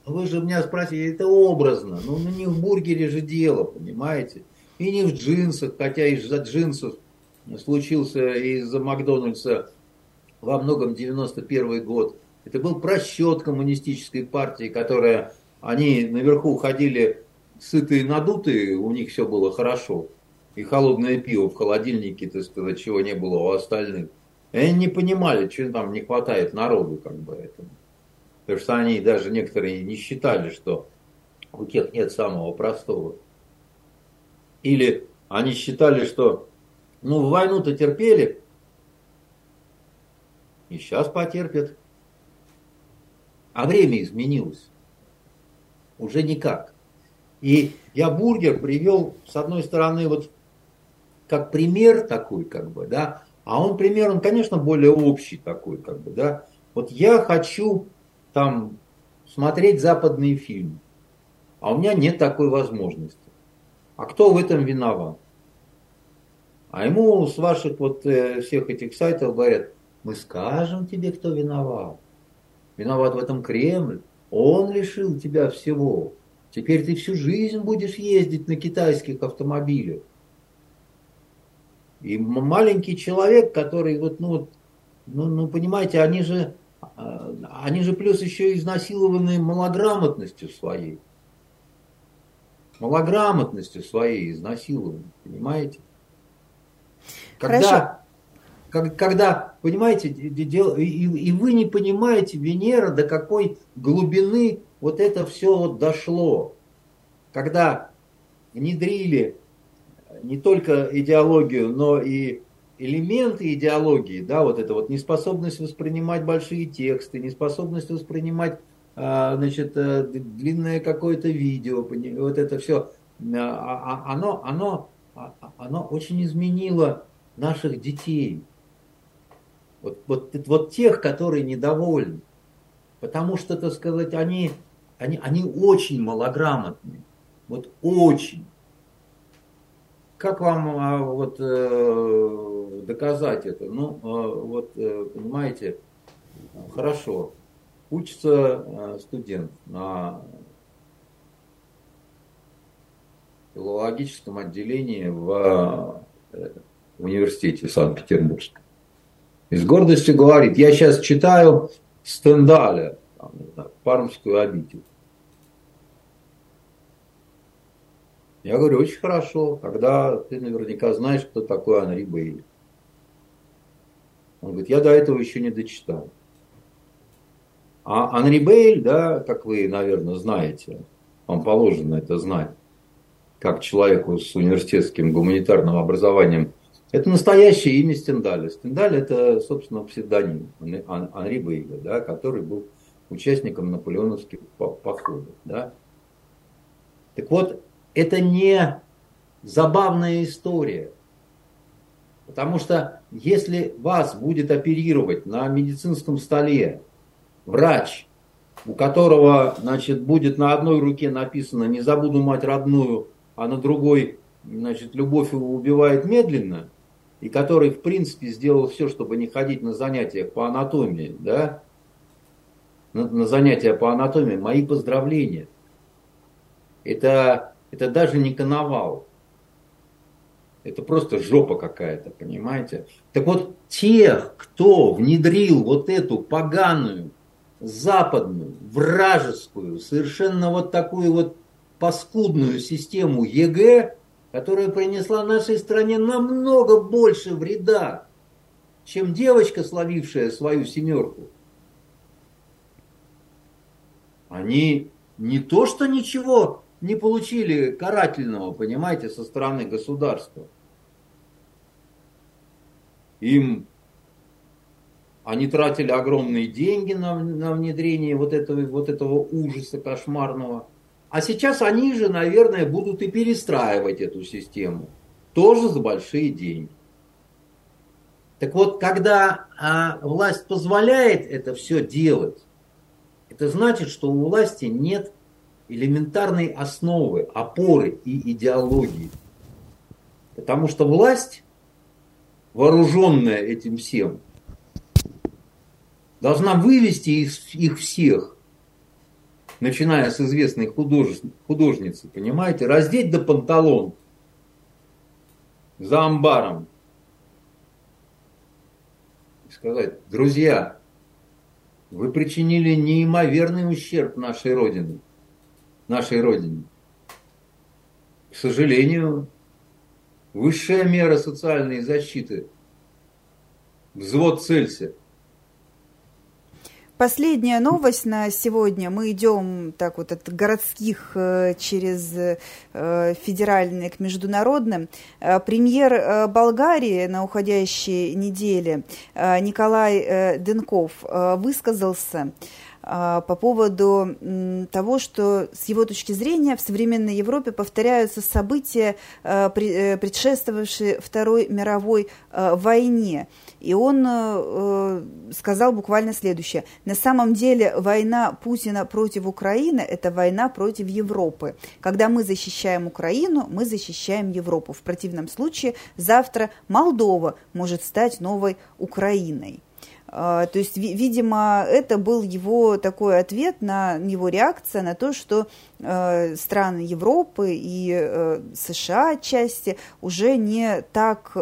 Ну, вы же меня спросили, это образно, ну, ну не в бургере же дело, понимаете, и не в джинсах, хотя из-за джинсов случился из-за Макдональдса во многом 91 год. Это был просчет коммунистической партии, которая, они наверху ходили сытые надутые, у них все было хорошо. И холодное пиво в холодильнике, так сказать, чего не было у остальных. И они не понимали, что там не хватает народу, как бы этому. Потому что они даже некоторые не считали, что у тех нет самого простого. Или они считали, что ну, войну-то терпели. И сейчас потерпят. А время изменилось. Уже никак. И я бургер привел, с одной стороны, вот как пример такой, как бы, да, а он пример, он, конечно, более общий такой, как бы, да. Вот я хочу там смотреть западные фильмы, а у меня нет такой возможности. А кто в этом виноват? А ему с ваших вот э, всех этих сайтов говорят, мы скажем тебе, кто виноват. Виноват в этом Кремль. Он лишил тебя всего. Теперь ты всю жизнь будешь ездить на китайских автомобилях. И маленький человек, который вот, ну, ну, ну понимаете, они же, а, они же плюс еще изнасилованы малограмотностью своей. Малограмотностью своей изнасилованы, понимаете? Когда, как, когда понимаете, и, и вы не понимаете, Венера, до какой глубины вот это все вот дошло. Когда внедрили не только идеологию, но и элементы идеологии, да, вот это вот неспособность воспринимать большие тексты, неспособность воспринимать, а, значит, э, длинное какое-то видео, вот это все, а, а, оно, оно, оно очень изменило наших детей. Вот, вот, вот тех, которые недовольны. Потому что, так сказать, они, они, они очень малограмотны. Вот очень. Как вам а, вот, э, доказать это? Ну, э, вот, э, понимаете, хорошо. Учится э, студент на филологическом отделении в в университете Санкт-Петербургском. И с гордостью говорит, я сейчас читаю Стендаля, там, знаю, Пармскую обитель. Я говорю, очень хорошо, когда ты наверняка знаешь, кто такой Анри Бейли. Он говорит, я до этого еще не дочитал. А Анри Бейль, да, как вы, наверное, знаете, вам положено это знать, как человеку с университетским гуманитарным образованием, это настоящее имя Стендаля. Стендаль это, собственно, псевдоним Анри Бейля, да, который был участником наполеоновских походов. Да. Так вот, это не забавная история. Потому что если вас будет оперировать на медицинском столе врач, у которого значит, будет на одной руке написано «не забуду мать родную», а на другой значит, «любовь его убивает медленно», и который, в принципе, сделал все, чтобы не ходить на занятия по анатомии, да, на, на занятия по анатомии, мои поздравления. Это, это даже не коновал. Это просто жопа какая-то, понимаете? Так вот, тех, кто внедрил вот эту поганую западную, вражескую, совершенно вот такую вот паскудную систему ЕГЭ, которая принесла нашей стране намного больше вреда, чем девочка, словившая свою семерку. Они не то что ничего не получили карательного, понимаете, со стороны государства. Им они тратили огромные деньги на, на внедрение вот этого, вот этого ужаса кошмарного. А сейчас они же, наверное, будут и перестраивать эту систему. Тоже за большие деньги. Так вот, когда а, власть позволяет это все делать, это значит, что у власти нет элементарной основы, опоры и идеологии. Потому что власть, вооруженная этим всем, должна вывести их, их всех, начиная с известной худож, художницы, понимаете, раздеть до панталон за амбаром и сказать, друзья, вы причинили неимоверный ущерб нашей Родине, нашей Родине. К сожалению, высшая мера социальной защиты – взвод Цельсия – Последняя новость на сегодня. Мы идем так вот от городских э, через э, федеральные к международным. Э, премьер Болгарии на уходящей неделе Николай Денков высказался по поводу того, что с его точки зрения в современной Европе повторяются события, предшествовавшие Второй мировой войне. И он э, сказал буквально следующее. На самом деле война Путина против Украины – это война против Европы. Когда мы защищаем Украину, мы защищаем Европу. В противном случае завтра Молдова может стать новой Украиной. А, то есть, видимо, это был его такой ответ на его реакция на то, что э, страны Европы и э, США отчасти уже не так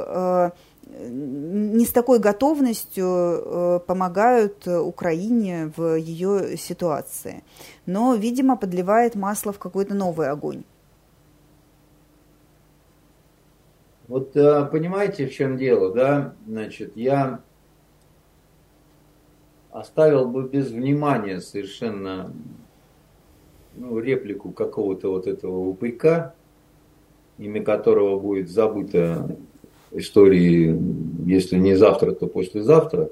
не с такой готовностью помогают Украине в ее ситуации, но, видимо, подливает масло в какой-то новый огонь. Вот понимаете, в чем дело, да? Значит, я оставил бы без внимания совершенно ну, реплику какого-то вот этого упырька, имя которого будет забыто истории, если не завтра, то послезавтра.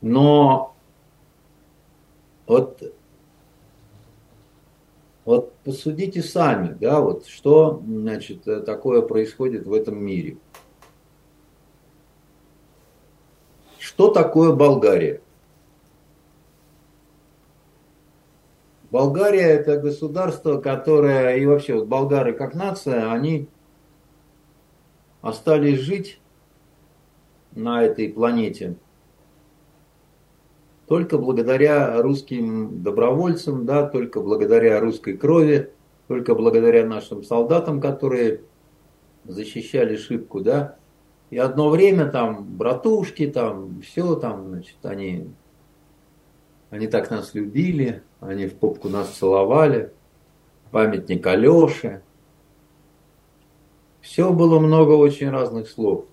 Но вот, вот посудите сами, да, вот что значит, такое происходит в этом мире. Что такое Болгария? Болгария это государство, которое, и вообще вот болгары как нация, они остались жить на этой планете только благодаря русским добровольцам, да, только благодаря русской крови, только благодаря нашим солдатам, которые защищали шибку, да, и одно время там братушки, там все, там, значит, они, они так нас любили, они в попку нас целовали, памятник Алёше. Все было много очень разных слов.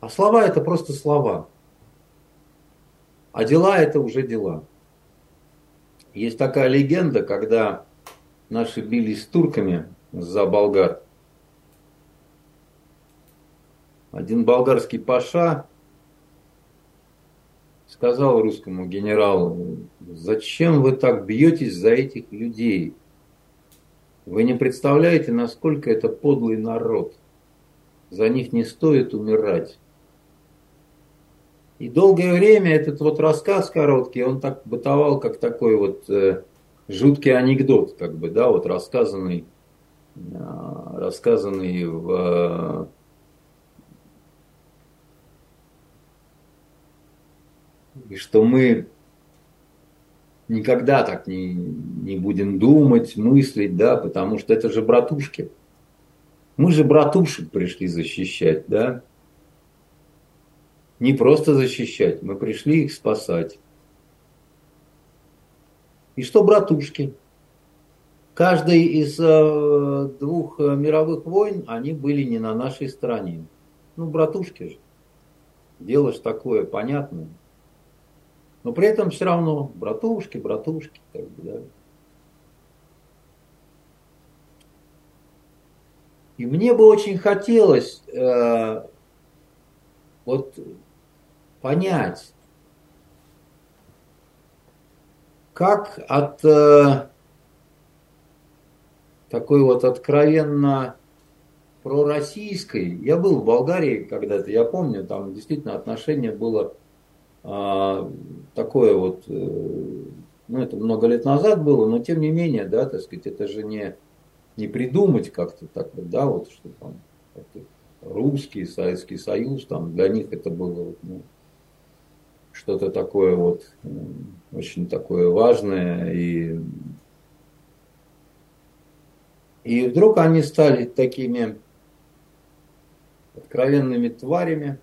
А слова это просто слова. А дела это уже дела. Есть такая легенда, когда наши бились с турками за болгар. Один болгарский паша сказал русскому генералу, зачем вы так бьетесь за этих людей? Вы не представляете, насколько это подлый народ. За них не стоит умирать. И долгое время этот вот рассказ короткий, он так бытовал, как такой вот э, жуткий анекдот, как бы, да, вот рассказанный, э, рассказанный в и что мы никогда так не, не будем думать, мыслить, да, потому что это же братушки. Мы же братушек пришли защищать, да. Не просто защищать, мы пришли их спасать. И что братушки? Каждый из э, двух мировых войн, они были не на нашей стороне. Ну, братушки же. Дело ж такое понятное. Но при этом все равно братушки, братушки, как бы, да. И мне бы очень хотелось э, вот понять, как от э, такой вот откровенно пророссийской, я был в Болгарии когда-то, я помню, там действительно отношение было такое вот, э, ну это много лет назад было, но тем не менее, да, так сказать, это же не, не придумать как-то так вот, да, вот что там русский, Советский Союз, там для них это было ну, что-то такое вот очень такое важное и и вдруг они стали такими откровенными тварями,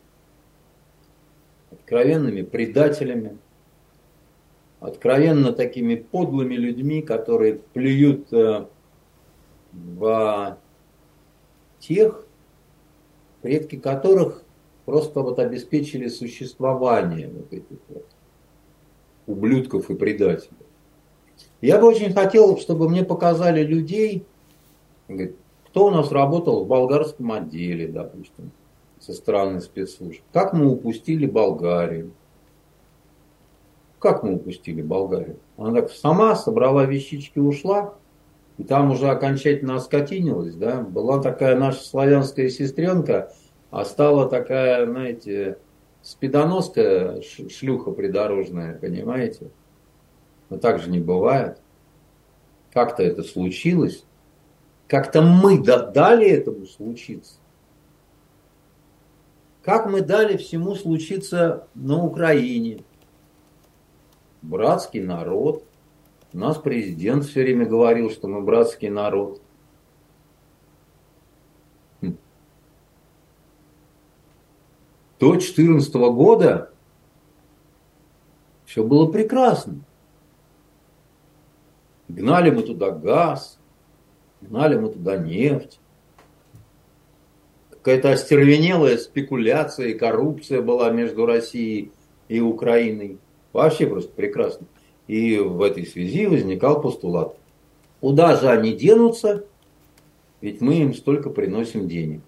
откровенными предателями, откровенно такими подлыми людьми, которые плюют э, в тех, предки которых просто вот обеспечили существование вот этих вот ублюдков и предателей. Я бы очень хотел, чтобы мне показали людей, кто у нас работал в болгарском отделе, допустим, со стороны спецслужб. Как мы упустили Болгарию? Как мы упустили Болгарию? Она так сама собрала вещички, ушла, и там уже окончательно оскотинилась, да. Была такая наша славянская сестренка, а стала такая, знаете, спидоноска, шлюха придорожная, понимаете? Но так же не бывает. Как-то это случилось. Как-то мы дали этому случиться. Как мы дали всему случиться на Украине? Братский народ. У нас президент все время говорил, что мы братский народ. Хм. До 2014 года все было прекрасно. Гнали мы туда газ, гнали мы туда нефть, какая-то остервенелая спекуляция и коррупция была между Россией и Украиной. Вообще просто прекрасно. И в этой связи возникал постулат. Куда же они денутся, ведь мы им столько приносим денег.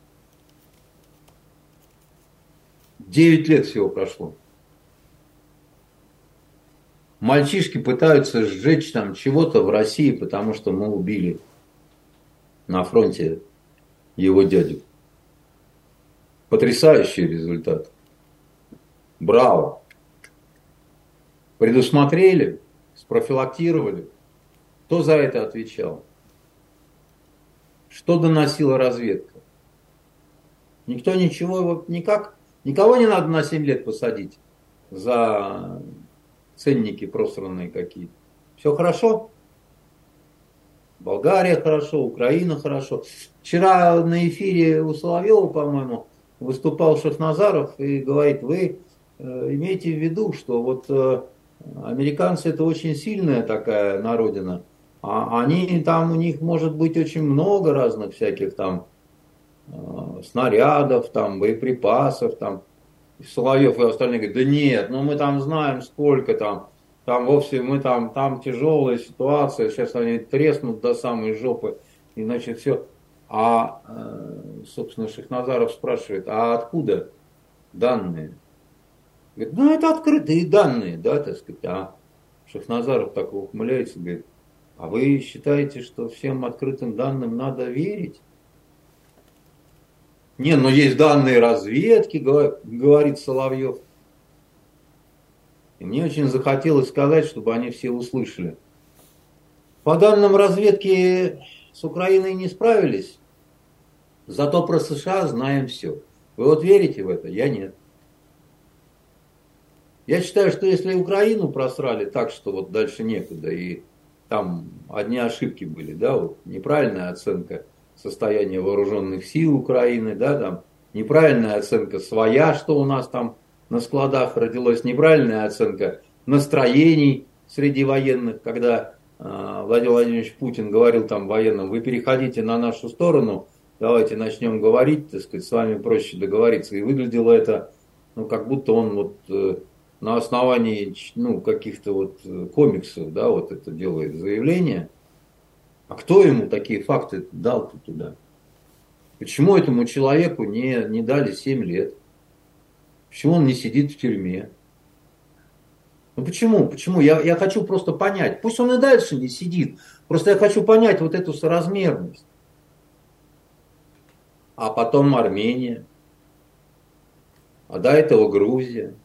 Девять лет всего прошло. Мальчишки пытаются сжечь там чего-то в России, потому что мы убили на фронте его дядю. Потрясающий результат. Браво. Предусмотрели, спрофилактировали. Кто за это отвечал? Что доносила разведка? Никто ничего, никак, никого не надо на 7 лет посадить за ценники просранные какие-то. Все хорошо? Болгария хорошо, Украина хорошо. Вчера на эфире у Соловьева, по-моему, выступал Шахназаров и говорит, вы э, имейте в виду, что вот э, американцы это очень сильная такая народина, а они там, у них может быть очень много разных всяких там э, снарядов, там, боеприпасов, там. Соловьев и остальные говорят, да нет, ну мы там знаем сколько там, там вовсе мы там, там тяжелая ситуация, сейчас они треснут до самой жопы, и значит все. А, э, собственно, Шахназаров спрашивает, а откуда данные? Говорит, ну это открытые данные, да, так сказать. А Шахназаров так ухмыляется, говорит, а вы считаете, что всем открытым данным надо верить? Не, но есть данные разведки, говорит Соловьев. И мне очень захотелось сказать, чтобы они все услышали. По данным разведки с Украиной не справились, зато про США знаем все. Вы вот верите в это? Я нет. Я считаю, что если Украину просрали так, что вот дальше некуда, и там одни ошибки были, да, вот неправильная оценка состояния вооруженных сил Украины, да, там неправильная оценка своя, что у нас там на складах родилась неправильная оценка настроений среди военных, когда э, Владимир Владимирович Путин говорил там военным, вы переходите на нашу сторону, давайте начнем говорить, так сказать, с вами проще договориться. И выглядело это, ну, как будто он вот э, на основании, ну, каких-то вот э, комиксов, да, вот это делает заявление. А кто ему такие факты дал туда? Почему этому человеку не, не дали 7 лет? Почему он не сидит в тюрьме? Ну почему? Почему? Я, я хочу просто понять. Пусть он и дальше не сидит. Просто я хочу понять вот эту соразмерность. А потом Армения. А до этого Грузия.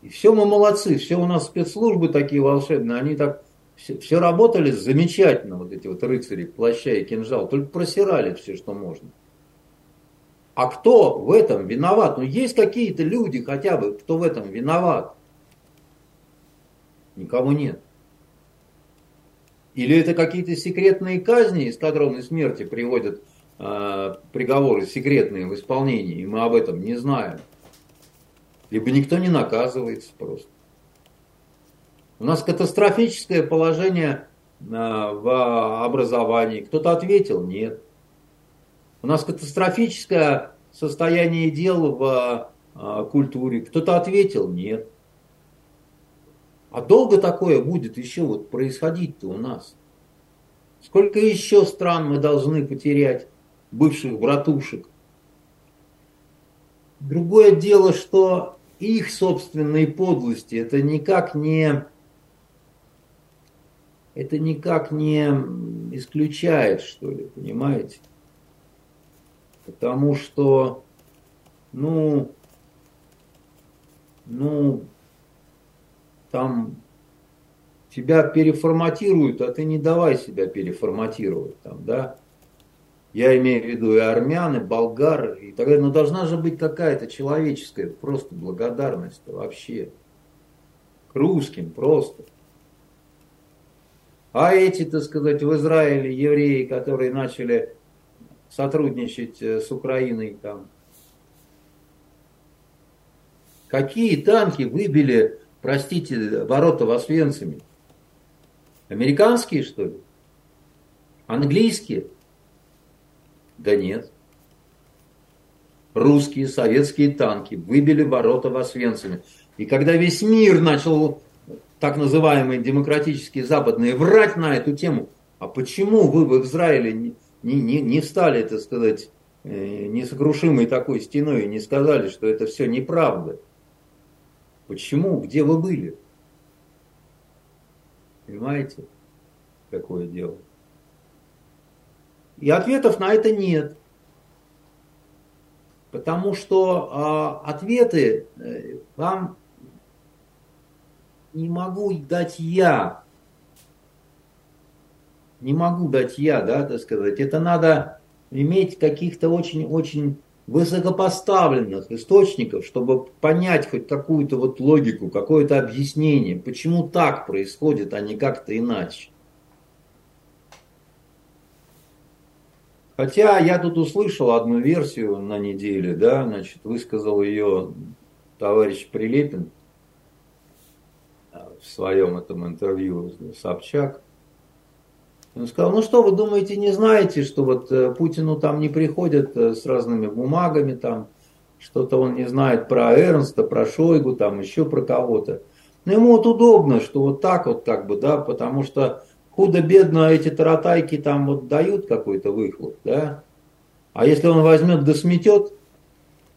И все мы молодцы, все у нас спецслужбы такие волшебные, они так все, все работали замечательно, вот эти вот рыцари, плаща и кинжал, только просирали все, что можно. А кто в этом виноват? Ну, есть какие-то люди хотя бы, кто в этом виноват. Никого нет. Или это какие-то секретные казни, эскадронной смерти приводят э, приговоры секретные в исполнении, и мы об этом не знаем. Либо никто не наказывается просто. У нас катастрофическое положение э, в образовании. Кто-то ответил, нет. У нас катастрофическое состояние дел в а, культуре. Кто-то ответил нет. А долго такое будет еще вот происходить-то у нас? Сколько еще стран мы должны потерять, бывших братушек? Другое дело, что их собственные подлости это никак не это никак не исключает, что ли, понимаете? Потому что, ну, ну, там тебя переформатируют, а ты не давай себя переформатировать там, да. Я имею в виду и армян, и болгар, и так далее. Но должна же быть какая-то человеческая просто благодарность вообще. К русским просто. А эти, так сказать, в Израиле евреи, которые начали сотрудничать э, с Украиной там. Какие танки выбили, простите, ворота в Освенциме? Американские, что ли? Английские? Да нет. Русские, советские танки выбили ворота в Освенциме. И когда весь мир начал, так называемые демократические западные, врать на эту тему, а почему вы в Израиле не, не, не стали, так сказать, э, несокрушимой такой стеной и не сказали, что это все неправда. Почему? Где вы были? Понимаете, какое дело? И ответов на это нет. Потому что э, ответы вам не могу дать я не могу дать я, да, так сказать. Это надо иметь каких-то очень-очень высокопоставленных источников, чтобы понять хоть какую-то вот логику, какое-то объяснение, почему так происходит, а не как-то иначе. Хотя я тут услышал одну версию на неделе, да, значит, высказал ее товарищ Прилепин э, в своем этом интервью Собчак. Он сказал, ну что, вы думаете, не знаете, что вот э, Путину там не приходят э, с разными бумагами, там что-то он не знает про Эрнста, про Шойгу, там еще про кого-то. Но ему вот удобно, что вот так вот как бы, да, потому что худо-бедно эти таратайки там вот дают какой-то выхлоп, да. А если он возьмет да сметет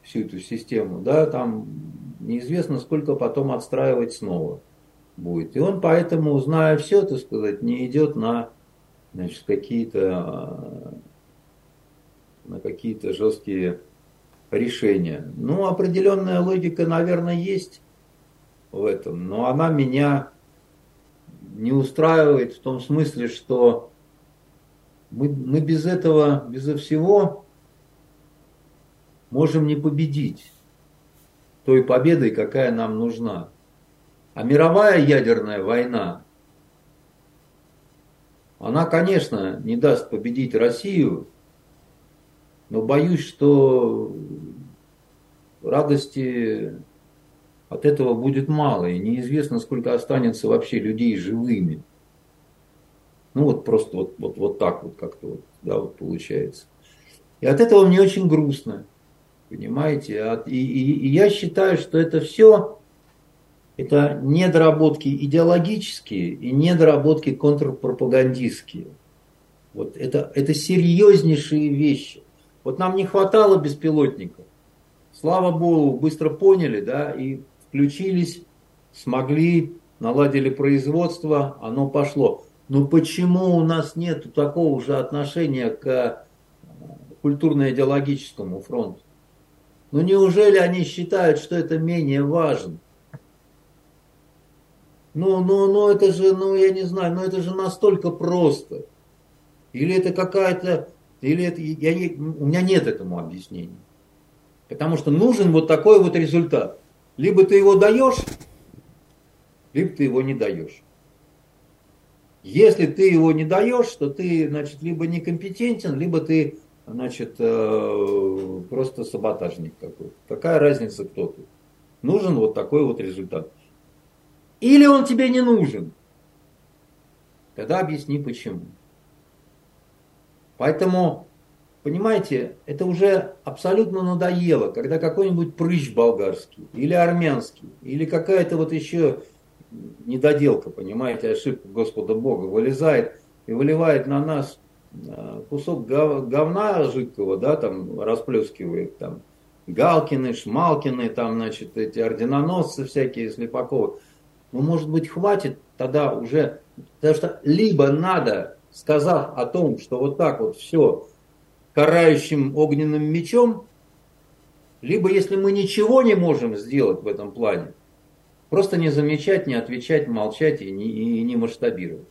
всю эту систему, да, там неизвестно, сколько потом отстраивать снова будет. И он поэтому, зная все, так сказать, не идет на значит, какие-то на какие-то жесткие решения. Ну, определенная логика, наверное, есть в этом, но она меня не устраивает в том смысле, что мы, мы без этого, безо всего можем не победить той победой, какая нам нужна. А мировая ядерная война, она, конечно, не даст победить Россию, но боюсь, что радости от этого будет мало, и неизвестно, сколько останется вообще людей живыми. Ну вот просто вот, вот, вот так вот как-то вот, да, вот получается. И от этого мне очень грустно, понимаете? И, и, и я считаю, что это все это недоработки идеологические и недоработки контрпропагандистские. Вот это, это серьезнейшие вещи. Вот нам не хватало беспилотников. Слава Богу, быстро поняли, да, и включились, смогли, наладили производство, оно пошло. Но почему у нас нет такого же отношения к э, культурно-идеологическому фронту? Ну неужели они считают, что это менее важно? Ну, ну, ну, это же, ну, я не знаю, ну, это же настолько просто. Или это какая-то, или это, я не, у меня нет этому объяснения. Потому что нужен вот такой вот результат. Либо ты его даешь, либо ты его не даешь. Если ты его не даешь, то ты, значит, либо некомпетентен, либо ты, значит, э, просто саботажник какой-то. Какая разница, кто ты? Нужен вот такой вот результат. Или он тебе не нужен. Тогда объясни почему. Поэтому, понимаете, это уже абсолютно надоело, когда какой-нибудь прыщ болгарский, или армянский, или какая-то вот еще недоделка, понимаете, ошибка Господа Бога, вылезает и выливает на нас э, кусок говна жидкого, да, там расплескивает там Галкины, Шмалкины, там, значит, эти орденоносцы всякие, Слепаковы. Ну, может быть, хватит тогда уже, потому что либо надо, сказав о том, что вот так вот все карающим огненным мечом, либо если мы ничего не можем сделать в этом плане, просто не замечать, не отвечать, молчать и не, и не масштабировать.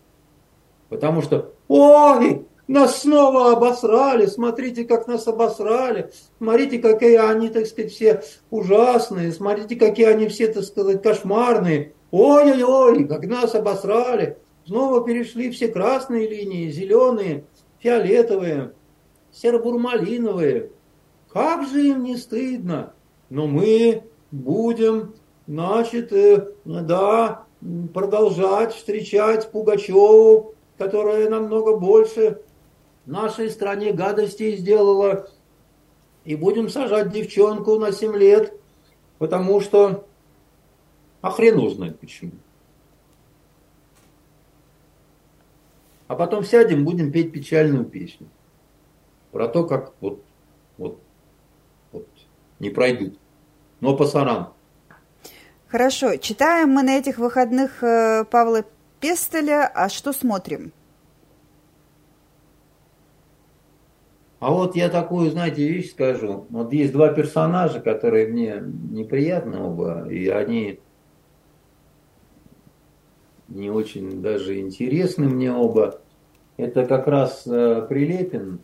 Потому что, ой, нас снова обосрали, смотрите, как нас обосрали, смотрите, какие они, так сказать, все ужасные, смотрите, какие они все, так сказать, кошмарные. Ой-ой-ой, как нас обосрали. Снова перешли все красные линии, зеленые, фиолетовые, серо-бурмалиновые. Как же им не стыдно. Но мы будем, значит, э, да, продолжать встречать Пугачеву, которая намного больше нашей стране гадостей сделала. И будем сажать девчонку на 7 лет, потому что а хрен узнает почему. А потом сядем, будем петь печальную песню. Про то, как вот, вот, вот не пройдут. Но пасаран. Хорошо. Читаем мы на этих выходных э, Павла Пестеля. А что смотрим? А вот я такую, знаете, вещь скажу. Вот есть два персонажа, которые мне неприятны оба, и они не очень даже интересны мне оба. Это как раз э, Прилепин,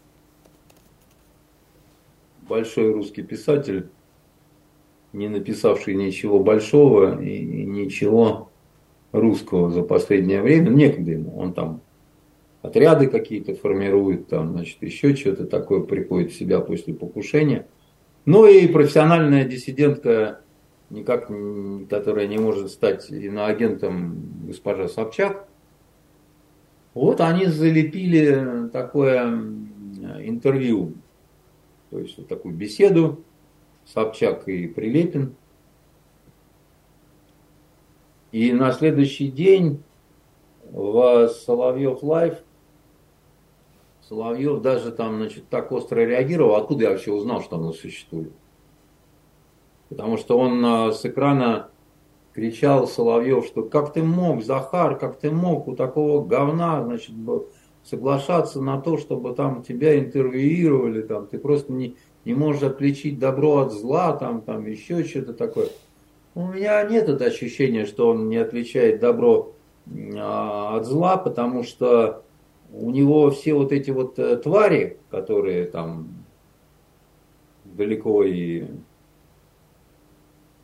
большой русский писатель, не написавший ничего большого и ничего русского за последнее время. Некогда ему, он там отряды какие-то формирует, там, значит, еще что-то такое приходит в себя после покушения. Ну и профессиональная диссидентка, никак, которая не может стать иноагентом госпожа Собчак, вот они залепили такое интервью, то есть вот такую беседу Собчак и Прилепин. И на следующий день в Соловьев Live Соловьев даже там, значит, так остро реагировал, откуда я вообще узнал, что оно существует. Потому что он а, с экрана кричал Соловьев, что как ты мог, Захар, как ты мог у такого говна, значит, соглашаться на то, чтобы там тебя интервьюировали, там, ты просто не, не можешь отличить добро от зла, там, там еще что-то такое. У меня нет это ощущения, что он не отличает добро а, от зла, потому что у него все вот эти вот э, твари, которые там далеко и...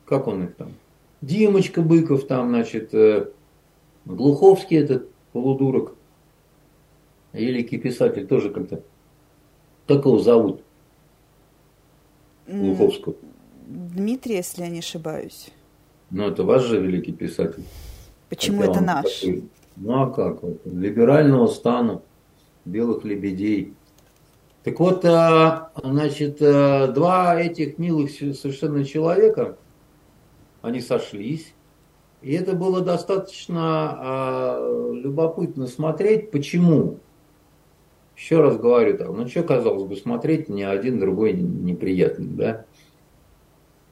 Как он их там? Димочка Быков там, значит, э, Глуховский этот полудурок, великий писатель, тоже как-то. Как его зовут? Глуховского. Дмитрий, если я не ошибаюсь. Ну, это ваш же великий писатель. Почему Хотя это наш? Такой, ну, а как? Вот, либерального стана, белых лебедей. Так вот, а, значит, а, два этих милых совершенно человека – они сошлись. И это было достаточно э, любопытно смотреть. Почему? Еще раз говорю, так, ну что, казалось бы, смотреть ни один, другой неприятный, да?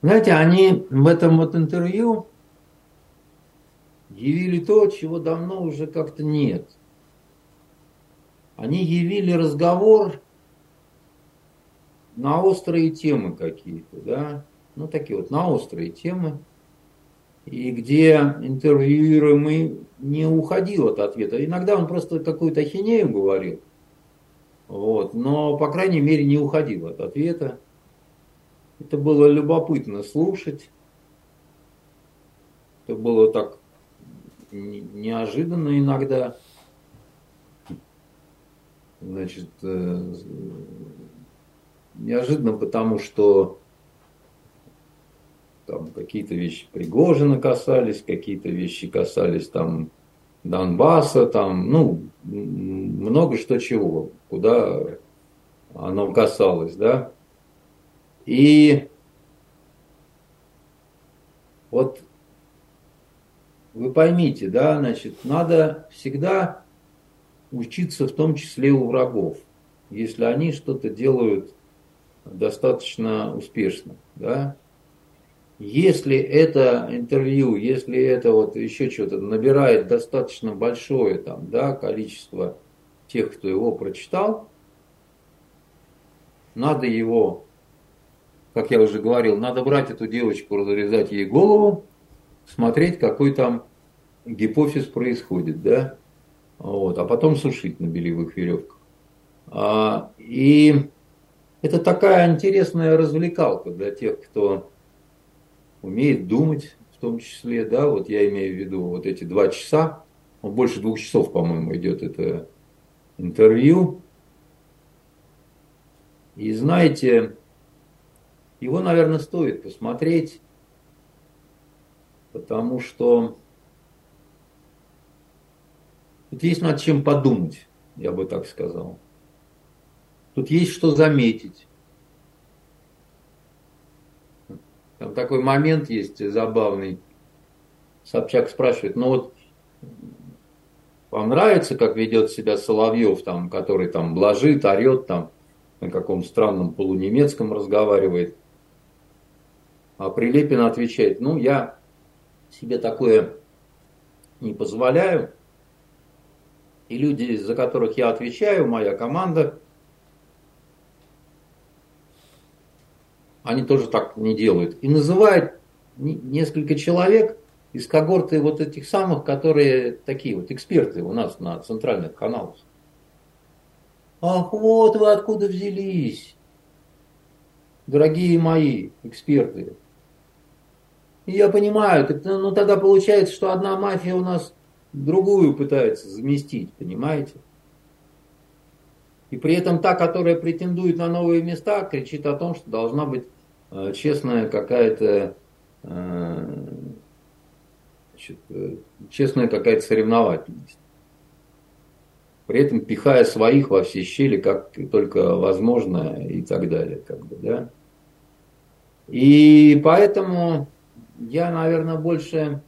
Знаете, они в этом вот интервью явили то, чего давно уже как-то нет. Они явили разговор на острые темы какие-то, да? Ну, такие вот на острые темы и где интервьюируемый не уходил от ответа. Иногда он просто какую-то ахинею говорил, вот, но, по крайней мере, не уходил от ответа. Это было любопытно слушать. Это было так неожиданно иногда. Значит, э, неожиданно потому, что там какие-то вещи Пригожина касались, какие-то вещи касались там Донбасса, там, ну, много что чего, куда оно касалось, да. И вот вы поймите, да, значит, надо всегда учиться в том числе у врагов, если они что-то делают достаточно успешно, да. Если это интервью, если это вот еще что-то набирает достаточно большое там, да, количество тех, кто его прочитал, надо его, как я уже говорил, надо брать эту девочку, разрезать ей голову, смотреть, какой там гипофиз происходит, да, вот, а потом сушить на белевых веревках. А, и это такая интересная развлекалка для тех, кто умеет думать в том числе, да, вот я имею в виду вот эти два часа, он больше двух часов, по-моему, идет это интервью. И знаете, его, наверное, стоит посмотреть, потому что тут есть над чем подумать, я бы так сказал. Тут есть что заметить. Там такой момент есть забавный. Собчак спрашивает, ну вот вам нравится, как ведет себя Соловьев, там, который там блажит, орет, там, на каком странном полунемецком разговаривает. А Прилепин отвечает, ну, я себе такое не позволяю. И люди, за которых я отвечаю, моя команда, они тоже так не делают. И называют несколько человек из когорты вот этих самых, которые такие вот эксперты у нас на центральных каналах. Ах, вот вы откуда взялись, дорогие мои эксперты. Я понимаю, так, ну тогда получается, что одна мафия у нас другую пытается заместить, понимаете? И при этом та, которая претендует на новые места, кричит о том, что должна быть честная какая-то э, э, честная какая-то соревновательность. При этом пихая своих во все щели, как только возможно, и так далее. Как бы, да? И поэтому я, наверное, больше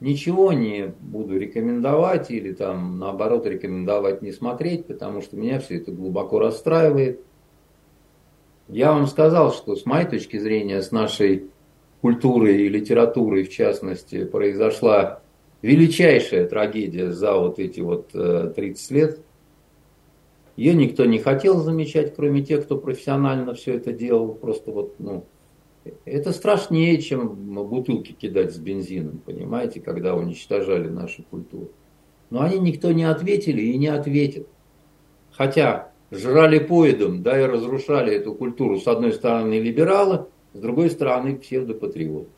ничего не буду рекомендовать или там наоборот рекомендовать не смотреть, потому что меня все это глубоко расстраивает. Я вам сказал, что с моей точки зрения, с нашей культурой и литературой в частности, произошла величайшая трагедия за вот эти вот 30 э, лет. Ее никто не хотел замечать, кроме тех, кто профессионально все это делал. Просто вот, ну, это страшнее, чем бутылки кидать с бензином, понимаете, когда уничтожали нашу культуру. Но они никто не ответили и не ответят. Хотя жрали поедом, да, и разрушали эту культуру. С одной стороны либералы, с другой стороны псевдопатриоты.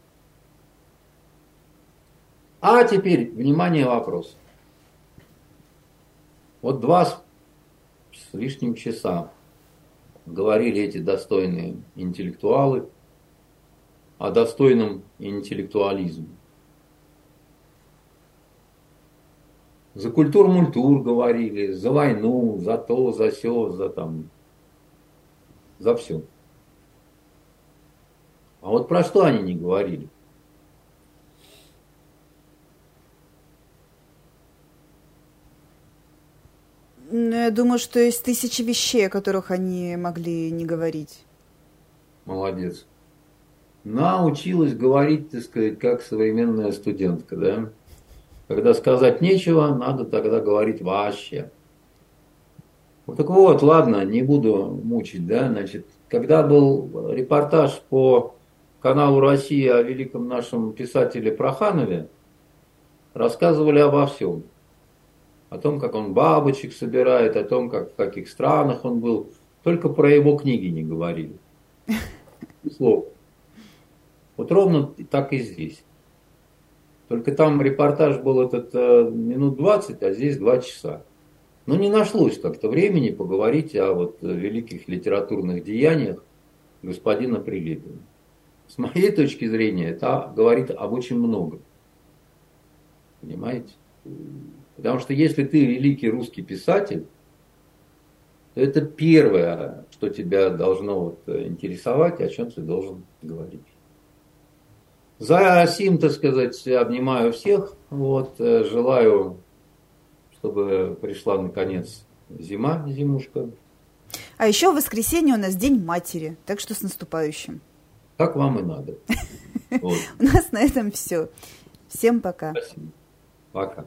А теперь, внимание, вопрос. Вот два с лишним часа говорили эти достойные интеллектуалы – о достойном интеллектуализме. За культур-мультур говорили, за войну, за то, за все, за там, за все. А вот про что они не говорили? Ну, я думаю, что есть тысячи вещей, о которых они могли не говорить. Молодец научилась говорить, так сказать, как современная студентка, да? Когда сказать нечего, надо тогда говорить вообще. Вот так вот, ладно, не буду мучить, да, значит, когда был репортаж по каналу Россия о великом нашем писателе Проханове, рассказывали обо всем. О том, как он бабочек собирает, о том, как, в каких странах он был. Только про его книги не говорили. Слово. Вот ровно так и здесь. Только там репортаж был этот э, минут 20, а здесь 2 часа. Но не нашлось как-то времени поговорить о вот великих литературных деяниях господина Прилепина. С моей точки зрения, это говорит об очень многом. Понимаете? Потому что если ты великий русский писатель, то это первое, что тебя должно вот интересовать, о чем ты должен говорить. За сим, так сказать, обнимаю всех. Вот, э, желаю, чтобы пришла наконец зима, зимушка. А еще в воскресенье у нас День матери, так что с наступающим. Как вам и надо. У нас на этом все. Всем пока. Спасибо. Пока.